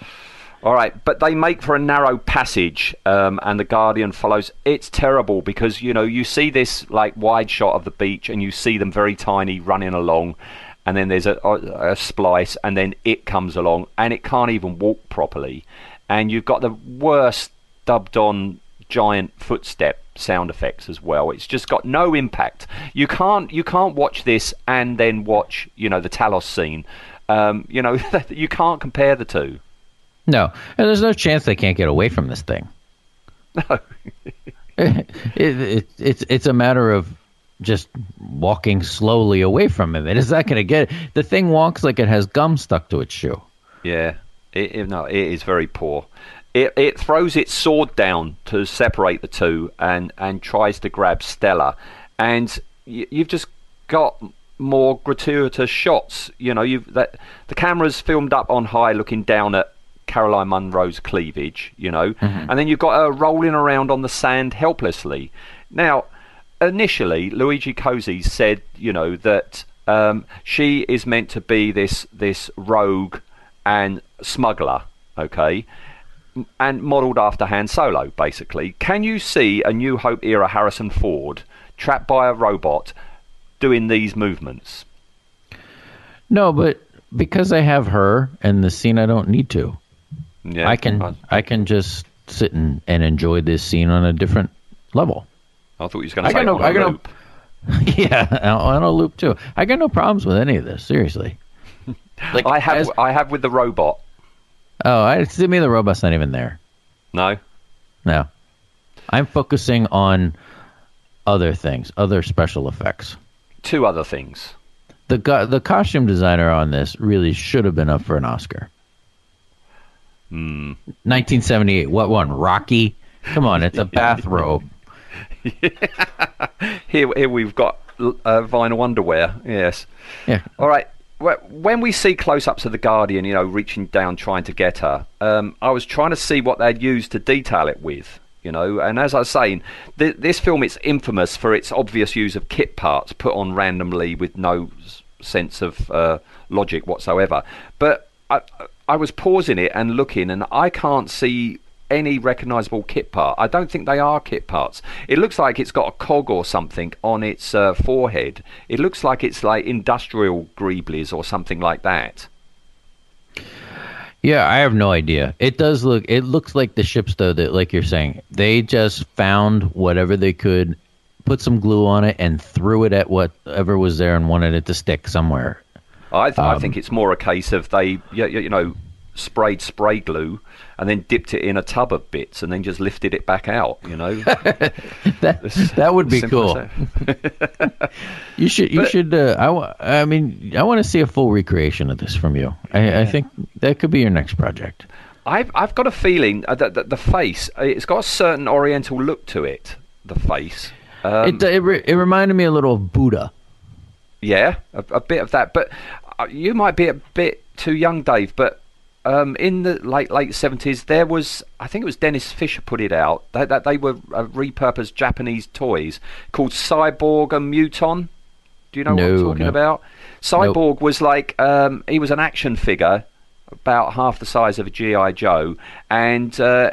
All right, but they make for a narrow passage, um, and the Guardian follows. It's terrible because you know you see this like wide shot of the beach, and you see them very tiny running along, and then there's a, a, a splice, and then it comes along, and it can't even walk properly, and you've got the worst dubbed on giant footstep sound effects as well. It's just got no impact. You can't you can't watch this and then watch you know the Talos scene. Um, you know you can't compare the two. No, and there's no chance they can't get away from this thing. No. it, it, it's it's a matter of just walking slowly away from him. It is not going to get it. the thing walks like it has gum stuck to its shoe. Yeah, it, it- no, it is very poor. It it throws its sword down to separate the two and and tries to grab Stella, and y- you've just got more gratuitous shots. You know, you've that the camera's filmed up on high, looking down at Caroline Munro's cleavage. You know, and then you've got her rolling around on the sand helplessly. Now, initially, Luigi Cozzi said, you know, that um, she is meant to be this this rogue and smuggler, okay, and modelled after Han Solo, basically. Can you see a New Hope era Harrison Ford trapped by a robot doing these movements? No, but because I have her in the scene, I don't need to. Yeah, I can I, I can just sit and, and enjoy this scene on a different level. I thought you was going I to got say no- I got no- loop. yeah, on a loop too. I got no problems with any of this. Seriously. Like I have as- I have with the robot. Oh, I to me the robot's not even there. No, No, I'm focusing on other things, other special effects. two other things. The co- the costume designer on this really should have been up for an Oscar. Hmm. 1978. What one? Rocky. Come on, it's a bathrobe. Here, here we've got uh, vinyl underwear. Yes. Yeah. All right. Wh- When we see close-ups of the Guardian, you know, reaching down trying to get her, um, I was trying to see what they'd used to detail it with, you know. And as I was saying, th- this film is infamous for its obvious use of kit parts put on randomly with no sense of uh, logic whatsoever. But I, I was pausing it and looking, and I can't see any recognizable kit part. I don't think they are kit parts. It looks like it's got a cog or something on its uh, forehead. It looks like it's like industrial greeblies or something like that. Yeah, I have no idea. It does look. It looks like the ships, though. That, like you're saying, they just found whatever they could, put some glue on it, and threw it at whatever was there, and wanted it to stick somewhere. I, th- I think it's more a case of they, you, you know, sprayed spray glue and then dipped it in a tub of bits and then just lifted it back out. You know, That that would be cool. You should you But- should. Uh, I mean, I want to see a full recreation of this from you. I, I think that could be your next project. I've I've got a feeling uh, that, that the face uh, it's got a certain Oriental look to it. The face. Um, it it, re- it reminded me a little of Buddha. Yeah, a, a bit of that. But uh, you might be a bit too young, Dave. But um, in the late late seventies, there was I think it was Denys Fisher put it out that that they were uh, repurposed Japanese toys called Cyborg and Muton. Do you know what I'm talking no. about? Cyborg was like um, he was an action figure about half the size of a GI Joe, and uh,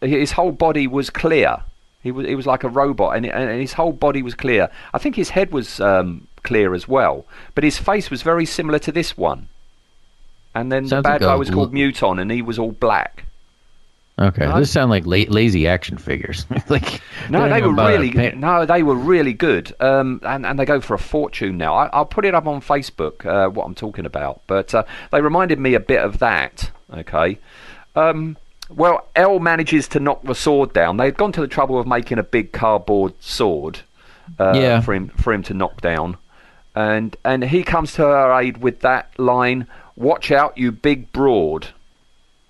his whole body was clear. He was he was like a robot, and, and his whole body was clear. I think his head was um, clear as well, but his face was very similar to this one. And then Sounds the bad like guy was called Muton, and he was all black. Okay, No. this sound like la- lazy action figures. like No, they were really no, they were really good, um, and and they go for a fortune now. I, I'll put it up on Facebook uh, what I'm talking about, but uh, they reminded me a bit of that. Okay, um, well, Elle manages to knock the sword down. They'd gone to the trouble of making a big cardboard sword uh, Yeah. for him for him to knock down, and and he comes to her aid with that line: "Watch out, you big broad."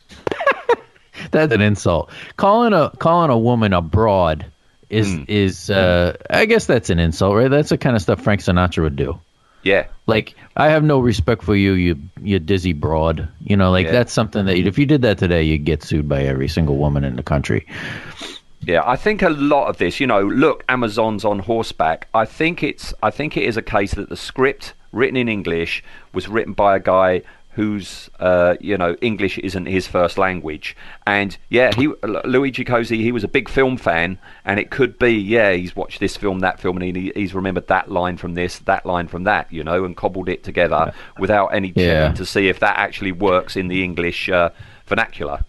That's an insult. Calling a calling a woman a broad is Hmm. is uh, I guess that's an insult, right? That's the kind of stuff Frank Sinatra would do. Yeah, Like I have no respect for you, you you dizzy broad. You know, like Yeah. that's something that if you did that today, you'd get sued by every single woman in the country. Yeah, I think a lot of this, you know, look, Amazon's on horseback. I think it's, I think it is a case that the script written in English was written by a guy whose, uh, you know, English isn't his first language. And yeah, he, Luigi Cozzi, he was a big film fan, and it could be, yeah, he's watched this film, that film, and he, he's remembered that line from this, that line from that, you know, and cobbled it together without any checking Yeah. to see if that actually works in the English uh, vernacular.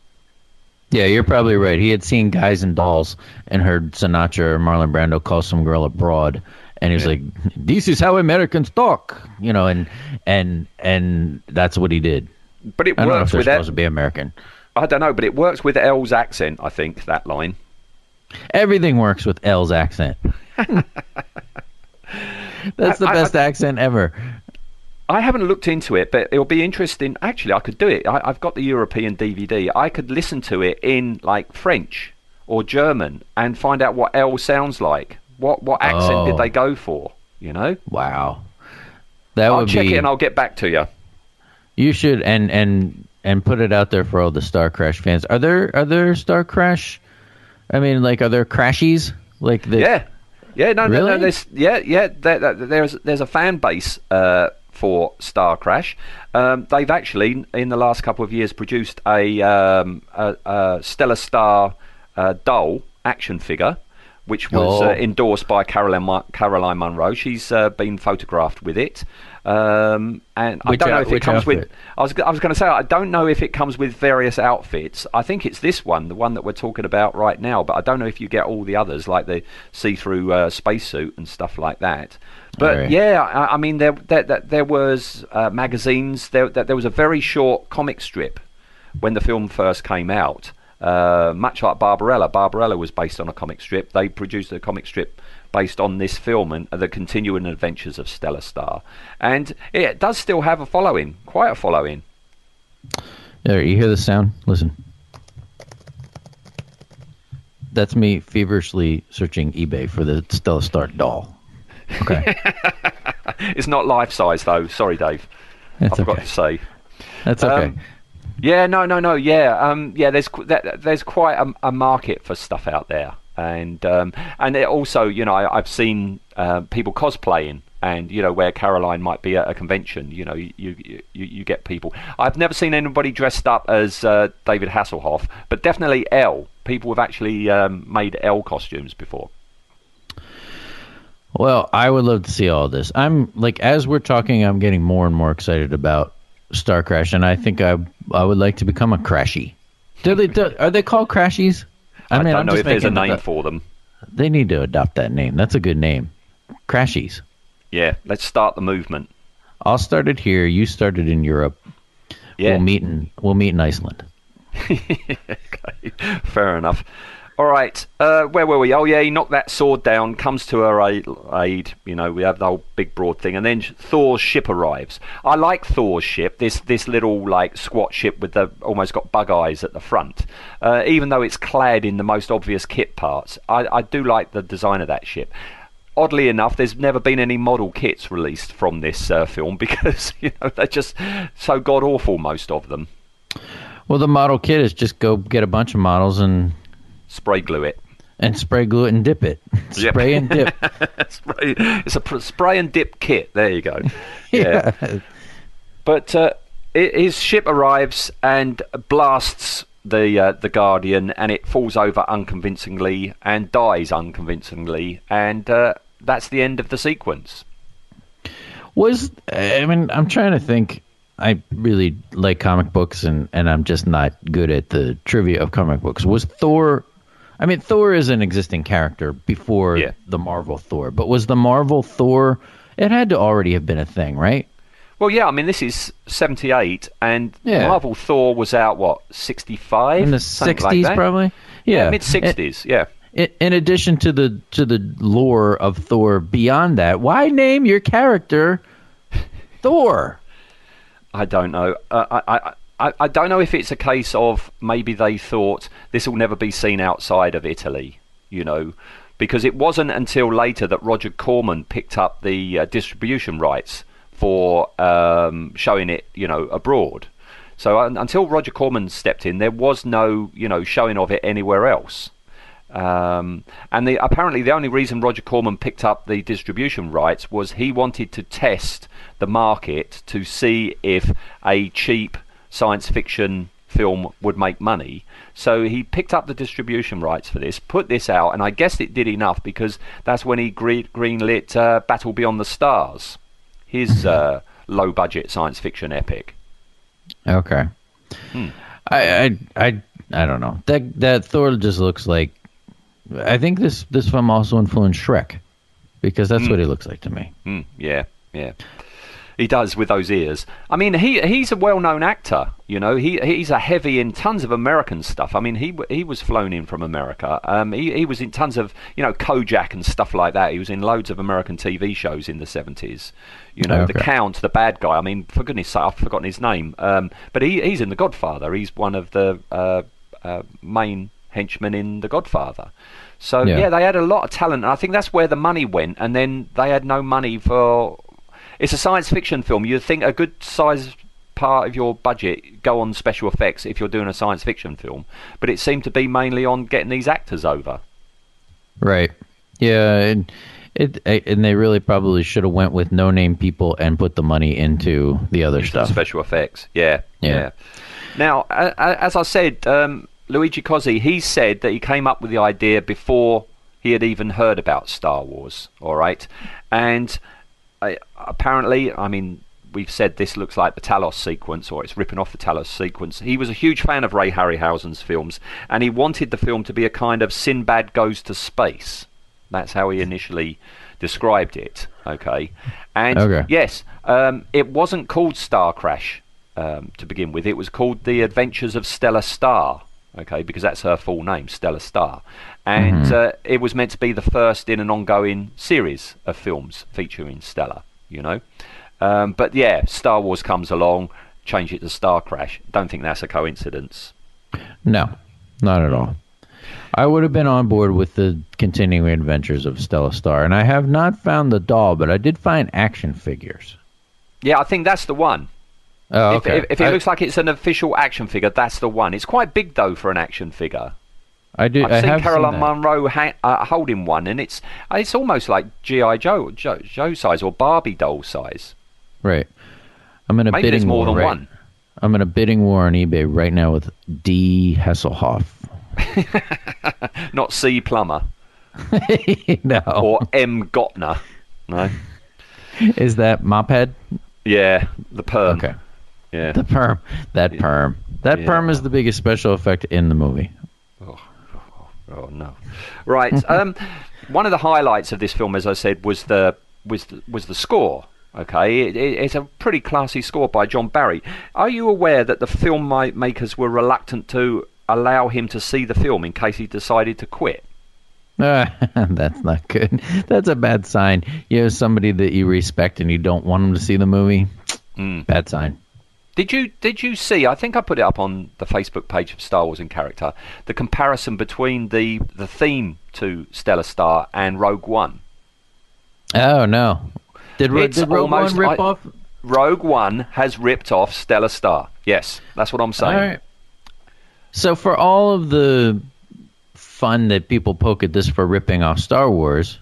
Yeah, you're probably right. He had seen Guys and Dolls and heard Sinatra or Marlon Brando call some girl a broad, and he was like, "This is how Americans talk," you know, and and and that's what he did. But it I don't know if works with supposed to be American. I don't know, but it works with Elle's accent. I think that line. Everything works with Elle's accent. That's the I- I- best accent ever. I haven't looked into it, but it'll be interesting. Actually, I could do it. I, I've got the European DVD. I could listen to it in like French or German and find out what Elle sounds like. What what accent Oh. did they go for? You know, Wow, that I'll would check be. it and I'll get back to you. You should and and and put it out there for all the Starcrash fans. Are there are there Starcrash? I mean, like, are there Crashies? Like the Yeah, yeah, no, no, Really? no. There's, yeah, yeah. There, there- there's there's a fan base uh, for Starcrash. Um, they've actually, in the last couple of years, produced a, um, a, a Stella Star uh, doll action figure, which was Oh. uh, endorsed by Caroline Caroline Munro. She's uh, been photographed with it. Um, and Which I don't know out- if it comes with. I was, I was going to say I don't know if it comes with various outfits. I think it's this one, the one that we're talking about right now. But I don't know if you get all the others, like the see-through uh, spacesuit and stuff like that. But Alright. yeah, I, I mean there there, there, was uh, magazines. There, there there was a very short comic strip when the film first came out. Uh, much like Barbarella, Barbarella was based on a comic strip. They produced a comic strip based on this film and the continuing adventures of Stella Star, and it does still have a following, quite a following. There, you hear the sound? Listen. That's me feverishly searching eBay for the Stella Star doll. Okay, It's not life size though. Sorry, Dave. That's I forgot okay. to say. that's okay. Um, Yeah, no, no, no. Yeah, um, yeah. There's there's quite a, a market for stuff out there, and um, and also, you know, I, I've seen uh, people cosplaying, and you know, where Caroline might be at a convention, you know, you you, you, you get people. I've never seen anybody dressed up as uh, David Hasselhoff, but definitely Elle. People have actually um, made Elle costumes before. Well, I would love to see all this. I'm like as we're talking, I'm getting more and more excited about Starcrash, and I think I I would like to become a Crashy. Do they do, are they called Crashies? I, mean, don't I'm know just if there's a name for them. They need to adopt that name. That's a good name. Crashies. Yeah, let's start the movement. I'll start it here. You started in Europe. Yeah. we'll meet in we'll meet in Iceland. okay, fair enough. All right, uh, where were we? Oh yeah, he knocked that sword down, comes to her aid. You know, we have the whole big broad thing, and then Thor's ship arrives. I like Thor's ship. This this little like squat ship with the almost got bug eyes at the front. Uh, even though it's clad in the most obvious kit parts, I, I do like the design of that ship. Oddly enough, there's never been any model kits released from this uh, film because you know they're just so god awful. Most of them Well, the model kit is just go get a bunch of models and spray glue it. and spray glue it and dip it. Yep. Spray and dip. spray, it's a pr- spray and dip kit. There you go. Yeah. But uh, i his ship arrives and blasts the uh, the Guardian, and it falls over unconvincingly and dies unconvincingly, and uh, that's the end of the sequence. Was I mean, I'm trying to think. I really like comic books, and and I'm just not good at the trivia of comic books. Was Thor? I mean, Thor is an existing character before Yeah. the Marvel Thor, but was the Marvel Thor? It had to already have been a thing, right? Well, yeah, I mean this is '78, and Yeah. Marvel Thor was out what '65 In the '60s, probably. Yeah, mid '60s. Yeah. In, in addition to the to the lore of Thor, beyond that, why name your character Thor? I don't know. Uh, I, I, I, I don't know if it's a case of maybe they thought this will never be seen outside of Italy, you know, because it wasn't until later that Roger Corman picked up the uh, distribution rights for um, showing it, you know, abroad. So un until Roger Corman stepped in, there was no, you know, showing of it anywhere else. Um, and the, apparently, the only reason Roger Corman picked up the distribution rights was he wanted to test the market to see if a cheap science fiction film would make money. So he picked up the distribution rights for this, put this out, and I guess it did enough because that's when he gre- greenlit uh, Battle Beyond the Stars, his uh, low budget science fiction epic. Okay. Hmm. I, I I I don't know. That that Thor just looks like. I think this this film also influenced Shrek, because that's what he looks like to me. Mm, yeah, yeah. He does with those ears. I mean, he he's a well-known actor. You know, he he's a heavy in tons of American stuff. I mean, he he was flown in from America. Um, he he was in tons of you know Kojak and stuff like that. He was in loads of American TV shows in the seventies. You know, the Okay. Count, the bad guy. I mean, for goodness' sake, I've forgotten his name. Um, but he he's in The Godfather. He's one of the uh, uh, main henchmen in The Godfather. So Yeah. yeah, they had a lot of talent. And I think that's where the money went, and then they had no money for. It's a science fiction film. You'd think a good size part of your budget go on special effects if you're doing a science fiction film, but it seemed to be mainly on getting these actors over. Right. Yeah. And it and they really probably should have went with no name people and put the money into the other stuff. Special effects, yeah, Yeah. yeah. Now, as I said, um, Luigi Cozzi, he said that he came up with the idea before he had even heard about Star Wars. All right, and apparently, I mean, we've said this looks like the Talos sequence, or it's ripping off the Talos sequence. He was a huge fan of Ray Harryhausen's films, and he wanted the film to be a kind of Sinbad goes to space. That's how he initially described it. Okay, and Okay. yes, um, it wasn't called Starcrash um, to begin with. It was called The Adventures of Stella Star. Okay, because that's her full name, Stella Star, and uh, it was meant to be the first in an ongoing series of films featuring Stella. You know, um, but yeah, Star Wars comes along, change it to Starcrash. Don't think that's a coincidence. No, not at all. I would have been on board with the continuing adventures of Stella Star, and I have not found the doll, but I did find action figures. Yeah, I think that's the one. Oh, If- If, if, it I, looks like it's an official action figure, that's the one. It's quite big though for an action figure. I do. I've I seen have Caroline seen. Munro ha- uh, holding one, and it's it's almost like GI Joe, Joe Joe size or Barbie doll size. Right. I'm in a Maybe bidding more war than right- one. I'm in a bidding war on eBay right now with D Hasselhoff. Not C Plummer no, or M Gortner. No. is that Mophead? Yeah, the perm. Okay, Yeah. the perm. That perm. That Yeah. perm is the biggest special effect in the movie. Oh. Right. um, one of the highlights of this film, as I said, was the was the, was the score. Okay, it, it, it's a pretty classy score by John Barry. Are you aware that the film makers were reluctant to allow him to see the film in case he decided to quit? Uh, that's not good. That's a bad sign. You have somebody that you respect and you don't want them to see the movie. Bad sign. Did you did you see? I think I put it up on the Facebook page of Star Wars in character. The comparison between the the theme to Stella Star and Rogue One. Oh no! Did, It's did Rogue almost One rip I- off? Rogue One has ripped off Stella Star. Yes, that's what I'm saying. All right. So for all of the fun that people poke at this for ripping off Star Wars,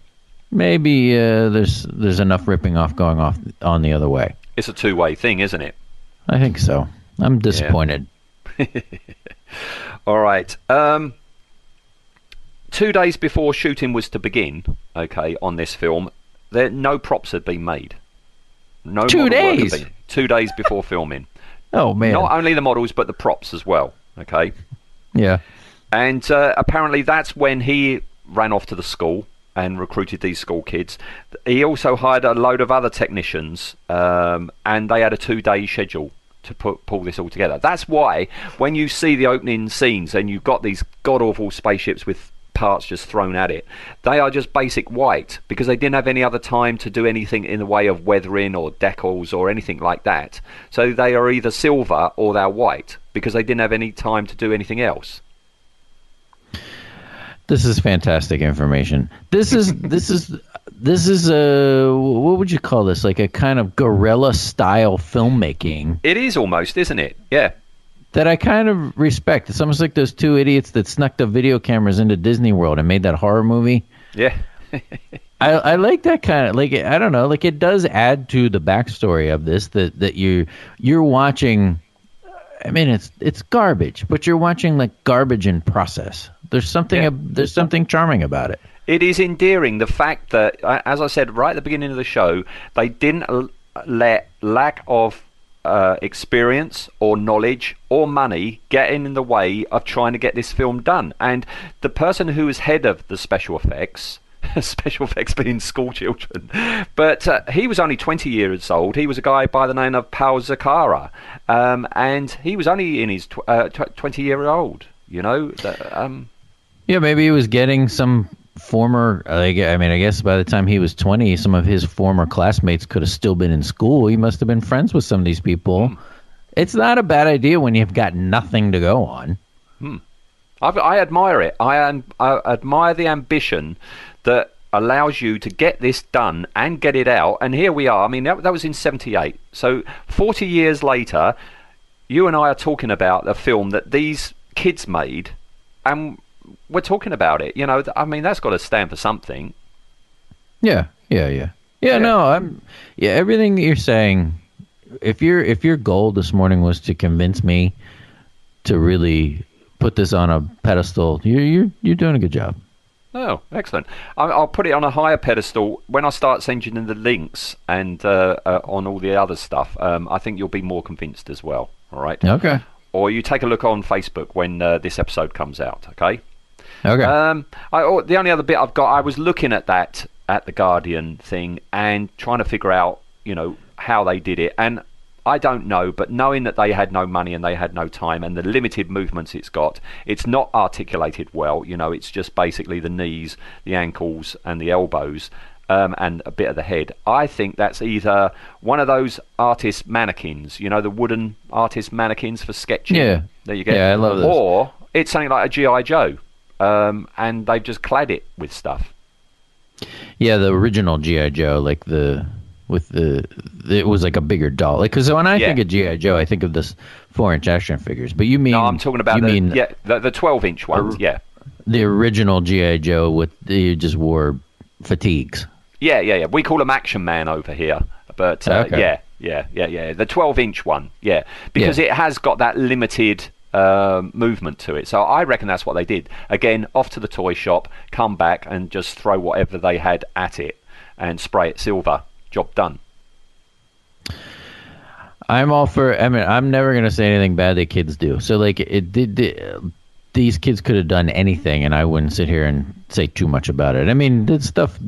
maybe uh, there's there's enough ripping off going off on the other way. It's a two way thing, isn't it? I think so. I'm disappointed. All right. Um, two days before shooting was to begin, okay, on this film, there no props had been made. No Two model work had days? been- two days before filming. Oh man. Not only the models, but the props as well. Okay. yeah. And uh, apparently that's when he ran off to the school and recruited these school kids. He also hired a load of other technicians, um, and they had a two-day schedule to put, pull this all together. That's why when you see the opening scenes and you've got these god-awful spaceships with parts just thrown at it, they are just basic white because they didn't have any other time to do anything in the way of weathering or decals or anything like that. So they are either silver or they're white because they didn't have any time to do anything else. This is fantastic information. This is this is this is a what would you call this? Like a kind of guerrilla style filmmaking It is almost, isn't it? Yeah. that I kind of respect. It's almost like those two idiots that snuck the video cameras into Disney World and made that horror movie. Yeah. I, I like that kind of like I don't know like it does add to the backstory of this that that you you're watching. I mean it's it's garbage, but you're watching like garbage in process. There's something Yeah. there's something charming about it. It is endearing the fact that, uh, as I said right at the beginning of the show, they didn't let lack of uh, experience or knowledge or money get in the way of trying to get this film done. And the person who was head of the special effects, special effects being school children, but uh, he was only 20 years old. He was a guy by the name of Paul Zakara, um, and he was only in his tw- uh, tw- 20 year old. You know, that, um, Yeah, maybe he was getting some former. I mean, I guess by the time he was twenty, some of his former classmates could have still been in school. He must have been friends with some of these people. Hmm. It's not a bad idea when you've got nothing to go on. Hmm. I, I admire it. I, am, I admire the ambition that allows you to get this done and get it out. And here we are. I mean, that, that was in 78. So 40 years later, you and I are talking about a film that these kids made, and we're talking about it. You know, I mean, that's got to stand for something. Yeah, yeah, yeah, yeah. No, I'm. Yeah, everything that you're saying. If your if your goal this morning was to convince me to really put this on a pedestal, you you you're doing a good job. Oh, excellent. I'll put it on a higher pedestal when I start sending in the links and uh, uh, on all the other stuff. Um, I think you'll be more convinced as well. All right. Okay. Or you take a look on Facebook when uh, this episode comes out. Okay. Okay. Um, I, oh, the only other bit I've got, I was looking at that at the Guardian thing and trying to figure out, you know, how they did it, and I don't know, but knowing that they had no money and they had no time and the limited movements it's got, it's not articulated well. You know, it's just basically the knees, the ankles, and the elbows. Um, and a bit of the head. I think that's either one of those artist mannequins, you know, the wooden artist mannequins for sketching. Yeah. There you go. Yeah, I love those. Or it's something like a GI Joe, um, and they've just clad it with stuff. Yeah, the original GI Joe, like the with the it was like a bigger doll. Like because when I Yeah. think of GI Joe, I think of this four inch action figures. But you mean No, I'm talking about you the mean yeah the, the 12 inch ones. Yeah, the original GI Joe with you just wore fatigues. yeah, yeah, yeah. We call them Action Man over here, but uh, Okay. yeah, yeah, yeah, yeah. The 12 inch one, yeah, because Yeah. it has got that limited um, movement to it. So I reckon that's what they did. Again, off to the toy shop, come back and just throw whatever they had at it and spray it silver. Job done. I'm all for. I mean, I'm never gonna say anything bad that kids do. So like, it did. these kids could have done anything, and I wouldn't sit here and say too much about it. I mean, this stuff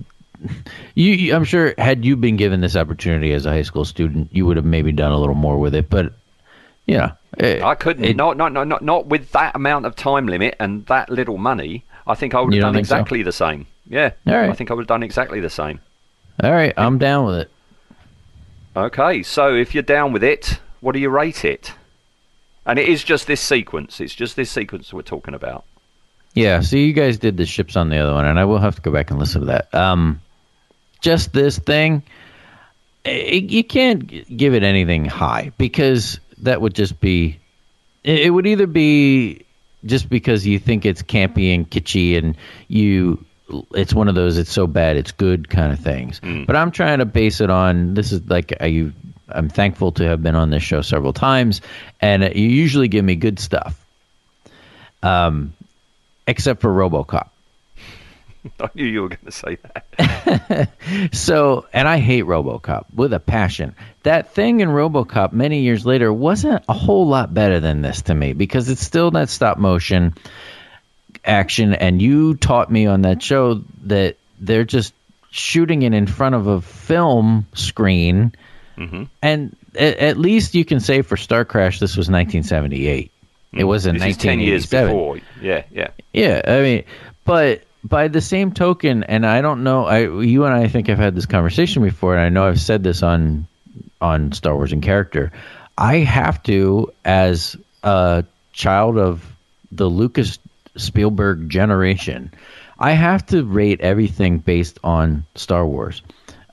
you, you, I'm sure had you been given this opportunity as a high school student, you would have maybe done a little more with it. But know, it, I couldn't. it- not, not, not, not, with that amount of time limit and that little money. I think I would have done think so? exactly the same. Yeah. All right. I think I would have done exactly the same. All right, I'm down with it. Okay, so if you're down with it, what do you rate it? And it is just this sequence. It's just this sequence we're talking about. Yeah, so you guys did the ships on the other one, and I will have to go back and listen to that. Um, just this thing, it, you can't give it anything high because that would just be. It, would either be just because you think it's campy and kitschy, and you, it's one of those it's so bad it's good kind of things. But I'm trying to base it on this is like I, you. I'm thankful to have been on this show several times, and you usually give me good stuff um, except for RoboCop. I knew you were going to say that. So, and I hate RoboCop with a passion. That thing in RoboCop many years later wasn't a whole lot better than this to me because it's still that stop motion action and you taught me on that show that they're just shooting it in front of a film screen. Mm-hmm. And at, at least you can say for Starcrash this was 1978. It mm-hmm. wasn't This is 10 years 1987. before. Yeah, yeah. Yeah, I mean, but by the same token, and I don't know, I you and I, think I've had this conversation before, and I know I've said this on on Star Wars in character. I have to, as a child of the Lucas Spielberg generation, I have to rate everything based on Star Wars.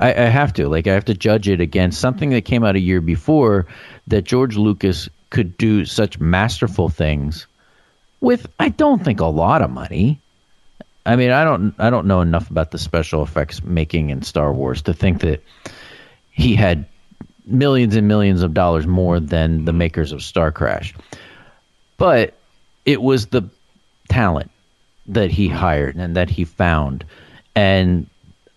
I, I have to, like, I have to judge it against something that came out a year before that George Lucas could do such masterful things with I don't think a lot of money. I mean, I don't I don't know enough about the special effects making in Star Wars to think that he had millions and millions of dollars more than the mm-hmm. makers of Starcrash. But it was the talent that he mm-hmm. hired and that he found and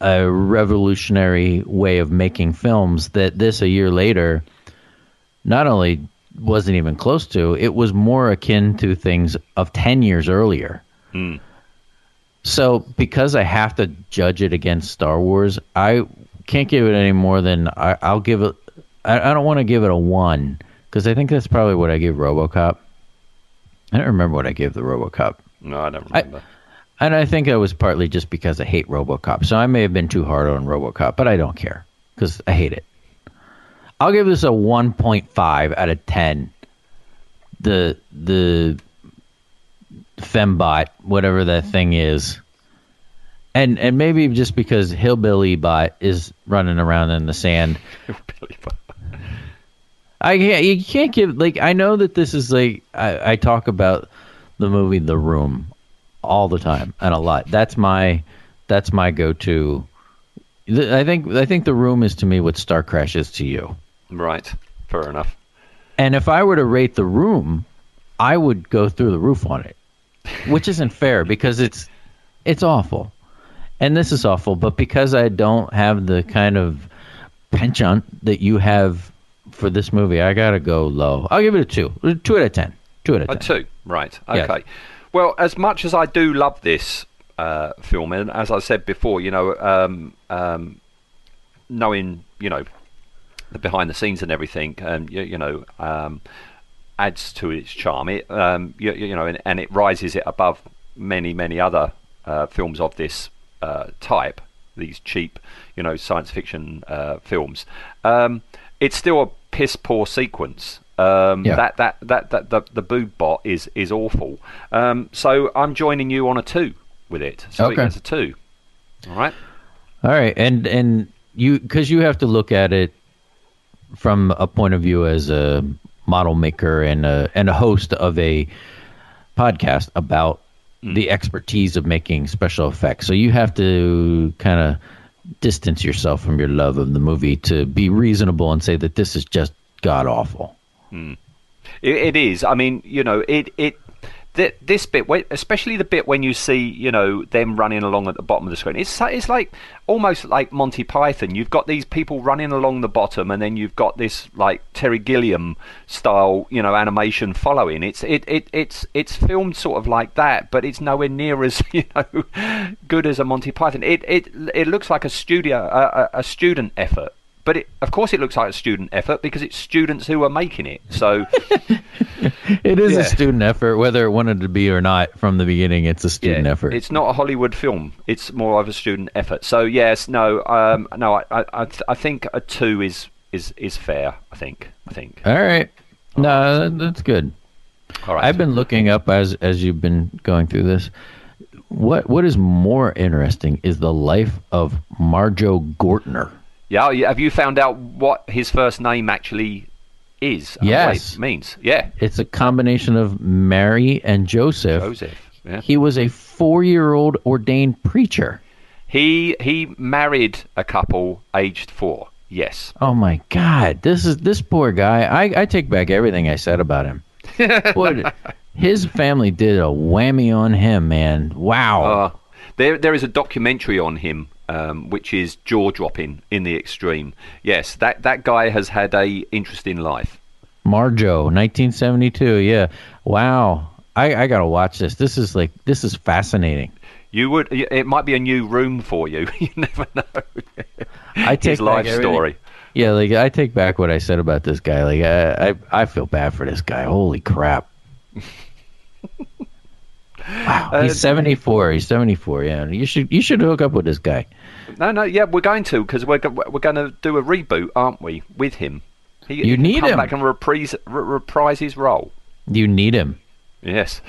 a revolutionary way of making films that this a year later not only wasn't even close to, it was more akin to things of 10 years earlier. Hmm. So, because I have to judge it against Star Wars, I can't give it any more than I, I'll give it. I, I don't want to give it a one because I think that's probably what I give Robocop. I don't remember what I gave the Robocop. No, I don't I- remember. And I think that was partly just because I hate RoboCop. So I may have been too hard on RoboCop, but I don't care because I hate it. I'll give this a 1.5 out of 10. The the Fembot, whatever that thing is, and and maybe just because Hillbilly Bot is running around in the sand. Billy Bob. I can't. You can't give like. I know that this is like. I, I talk about the movie The Room all the time and a lot. That's my. That's my go-to. I think. I think The Room is to me what Starcrash is to you. Right. Fair enough. And if I were to rate The Room, I would go through the roof on it, which isn't fair because it's it's awful, and this is awful. But because I don't have the kind of penchant that you have for this movie, I gotta go low. I'll give it a two, two out of ten, two out of ten. A two, right? Okay. Well, as much as I do love this uh, film, and as I said before, you know, um, um, knowing you know the behind the scenes and everything, and you, you know, um, adds to its charm. It, um, you, you know, and, and it rises it above many, many other uh, films of this uh, type. These cheap, you know, science fiction uh, films. Um, it's still a piss poor sequence. Um, Yeah. That that that that the the boob bot is is awful. Um, so I'm joining you on a two with it. So it Okay. gets a two. All right. All right, and and you because you have to look at it from a point of view as a model maker and a and a host of a podcast about mm. the expertise of making special effects. So you have to kind of distance yourself from your love of the movie to be reasonable and say that this is just god awful. Mm. It, it is. I mean, you know, it it th- this bit, especially the bit when you see, you know, them running along at the bottom of the screen, it's it's like almost like Monty Python. You've got these people running along the bottom, and then you've got this like Terry Gilliam style, you know, animation following. It's it, it it's it's filmed sort of like that, but it's nowhere near as you know good as a Monty Python. It it it looks like a studio a, a, a student effort. But it, of course, it looks like a student effort because it's students who are making it. So It is Yeah. a student effort, whether it wanted to be or not from the beginning. It's a student Yeah, effort. It's not a Hollywood film. It's more of a student effort. So yes, no, um, no. I, I, I think a two is is is fair. I think. I think. All right. No, that- that's good. All right. I've been looking up as as you've been going through this. What what is more interesting is the life of Marjoe Gortner. Yeah. Have you found out what his first name actually is? Yes. it means. Yeah. It's a combination of Mary and Joseph. Joseph. Yeah. He was a four-year-old ordained preacher. He he married a couple aged four. Yes. Oh my God! This is this poor guy. I, I take back everything I said about him. Boy, his family did a whammy on him, man. Wow. Uh, there, there is a documentary on him, um, which is jaw dropping in the extreme. Yes, that, that guy has had a interesting life. Marjoe, 1972. Yeah. Wow. I, I gotta watch this. This is like this is fascinating. You would, it might be a new room for you. you never know. I take His life story. Yeah, like I take back what I said about this guy. Like I I, I feel bad for this guy. Holy crap. wow. Uh, He's 74. He's 74. Yeah. You should you should hook up with this guy. No, no, yeah, we're going to because we're go- we're going to do a reboot, aren't we, with him? He, You he need come him. back and reprise re- reprise his role. You need him. Yes.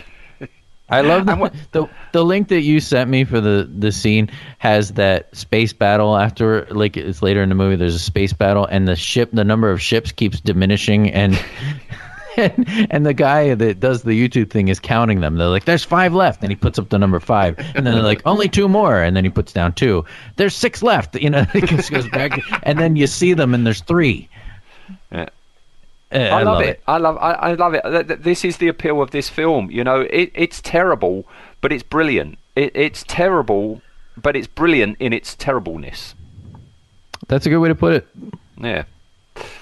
I love the, the the link that you sent me for the the scene has that space battle after like it's later in the movie there's a space battle and the ship the number of ships keeps diminishing and and, and the guy that does the YouTube thing is counting them. They're like, "There's five left," and he puts up the number five, and then they're like, "Only two more," and then he puts down two. There's six left. You know, it just goes back, and then you see them, and there's three. Yeah. Uh, I, love, it. I love. I, I love it. Th- th- This is the appeal of this film. You know, it, it's terrible, but it's brilliant. It, it's terrible, but it's brilliant in its terribleness. That's a good way to put it. Yeah.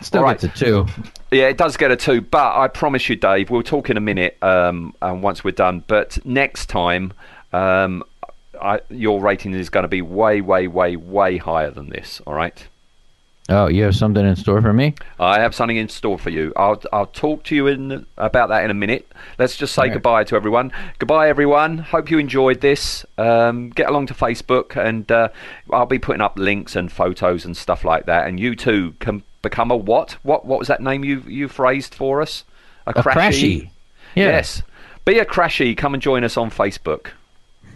Still right. gets a two. Yeah, it does get a two, but I promise you, Dave, we'll talk in a minute um, um, once we're done. But next time, um, I, your rating is going to be way, way, way, way higher than this. All right. Oh, you have something in store for me? I have something in store for you. I'll I'll talk to you in about that in a minute. Let's just say right. goodbye to everyone. Goodbye, everyone. Hope you enjoyed this. Um, get along to Facebook, and uh, I'll be putting up links and photos and stuff like that. And you too can become a what? What what was that name you you phrased for us? A crashy. Yeah. Yes. Be a crashy. Come and join us on Facebook.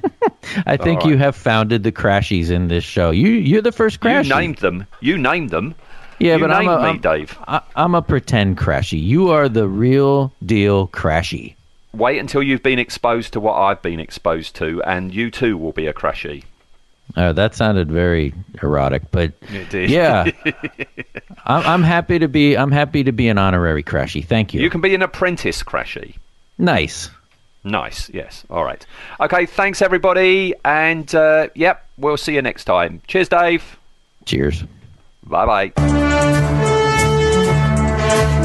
I think right. you have founded the crashies in this show. You you're the first crashy. You named them. You named them. yeah, you but I'm a, me, I'm, Dave. I, I'm a pretend crashy. You are the real deal crashy. Wait until you've been exposed to what I've been exposed to, and you too will be a crashy. Uh, that sounded very erotic, but yeah, I'm, I'm happy to be. I'm happy to be an honorary crashy. Thank you. You can be an apprentice crashy. nice. Nice, yes. All right. Okay, thanks everybody. And uh, yep, we'll see you next time. Cheers, Dave. Cheers. Bye bye.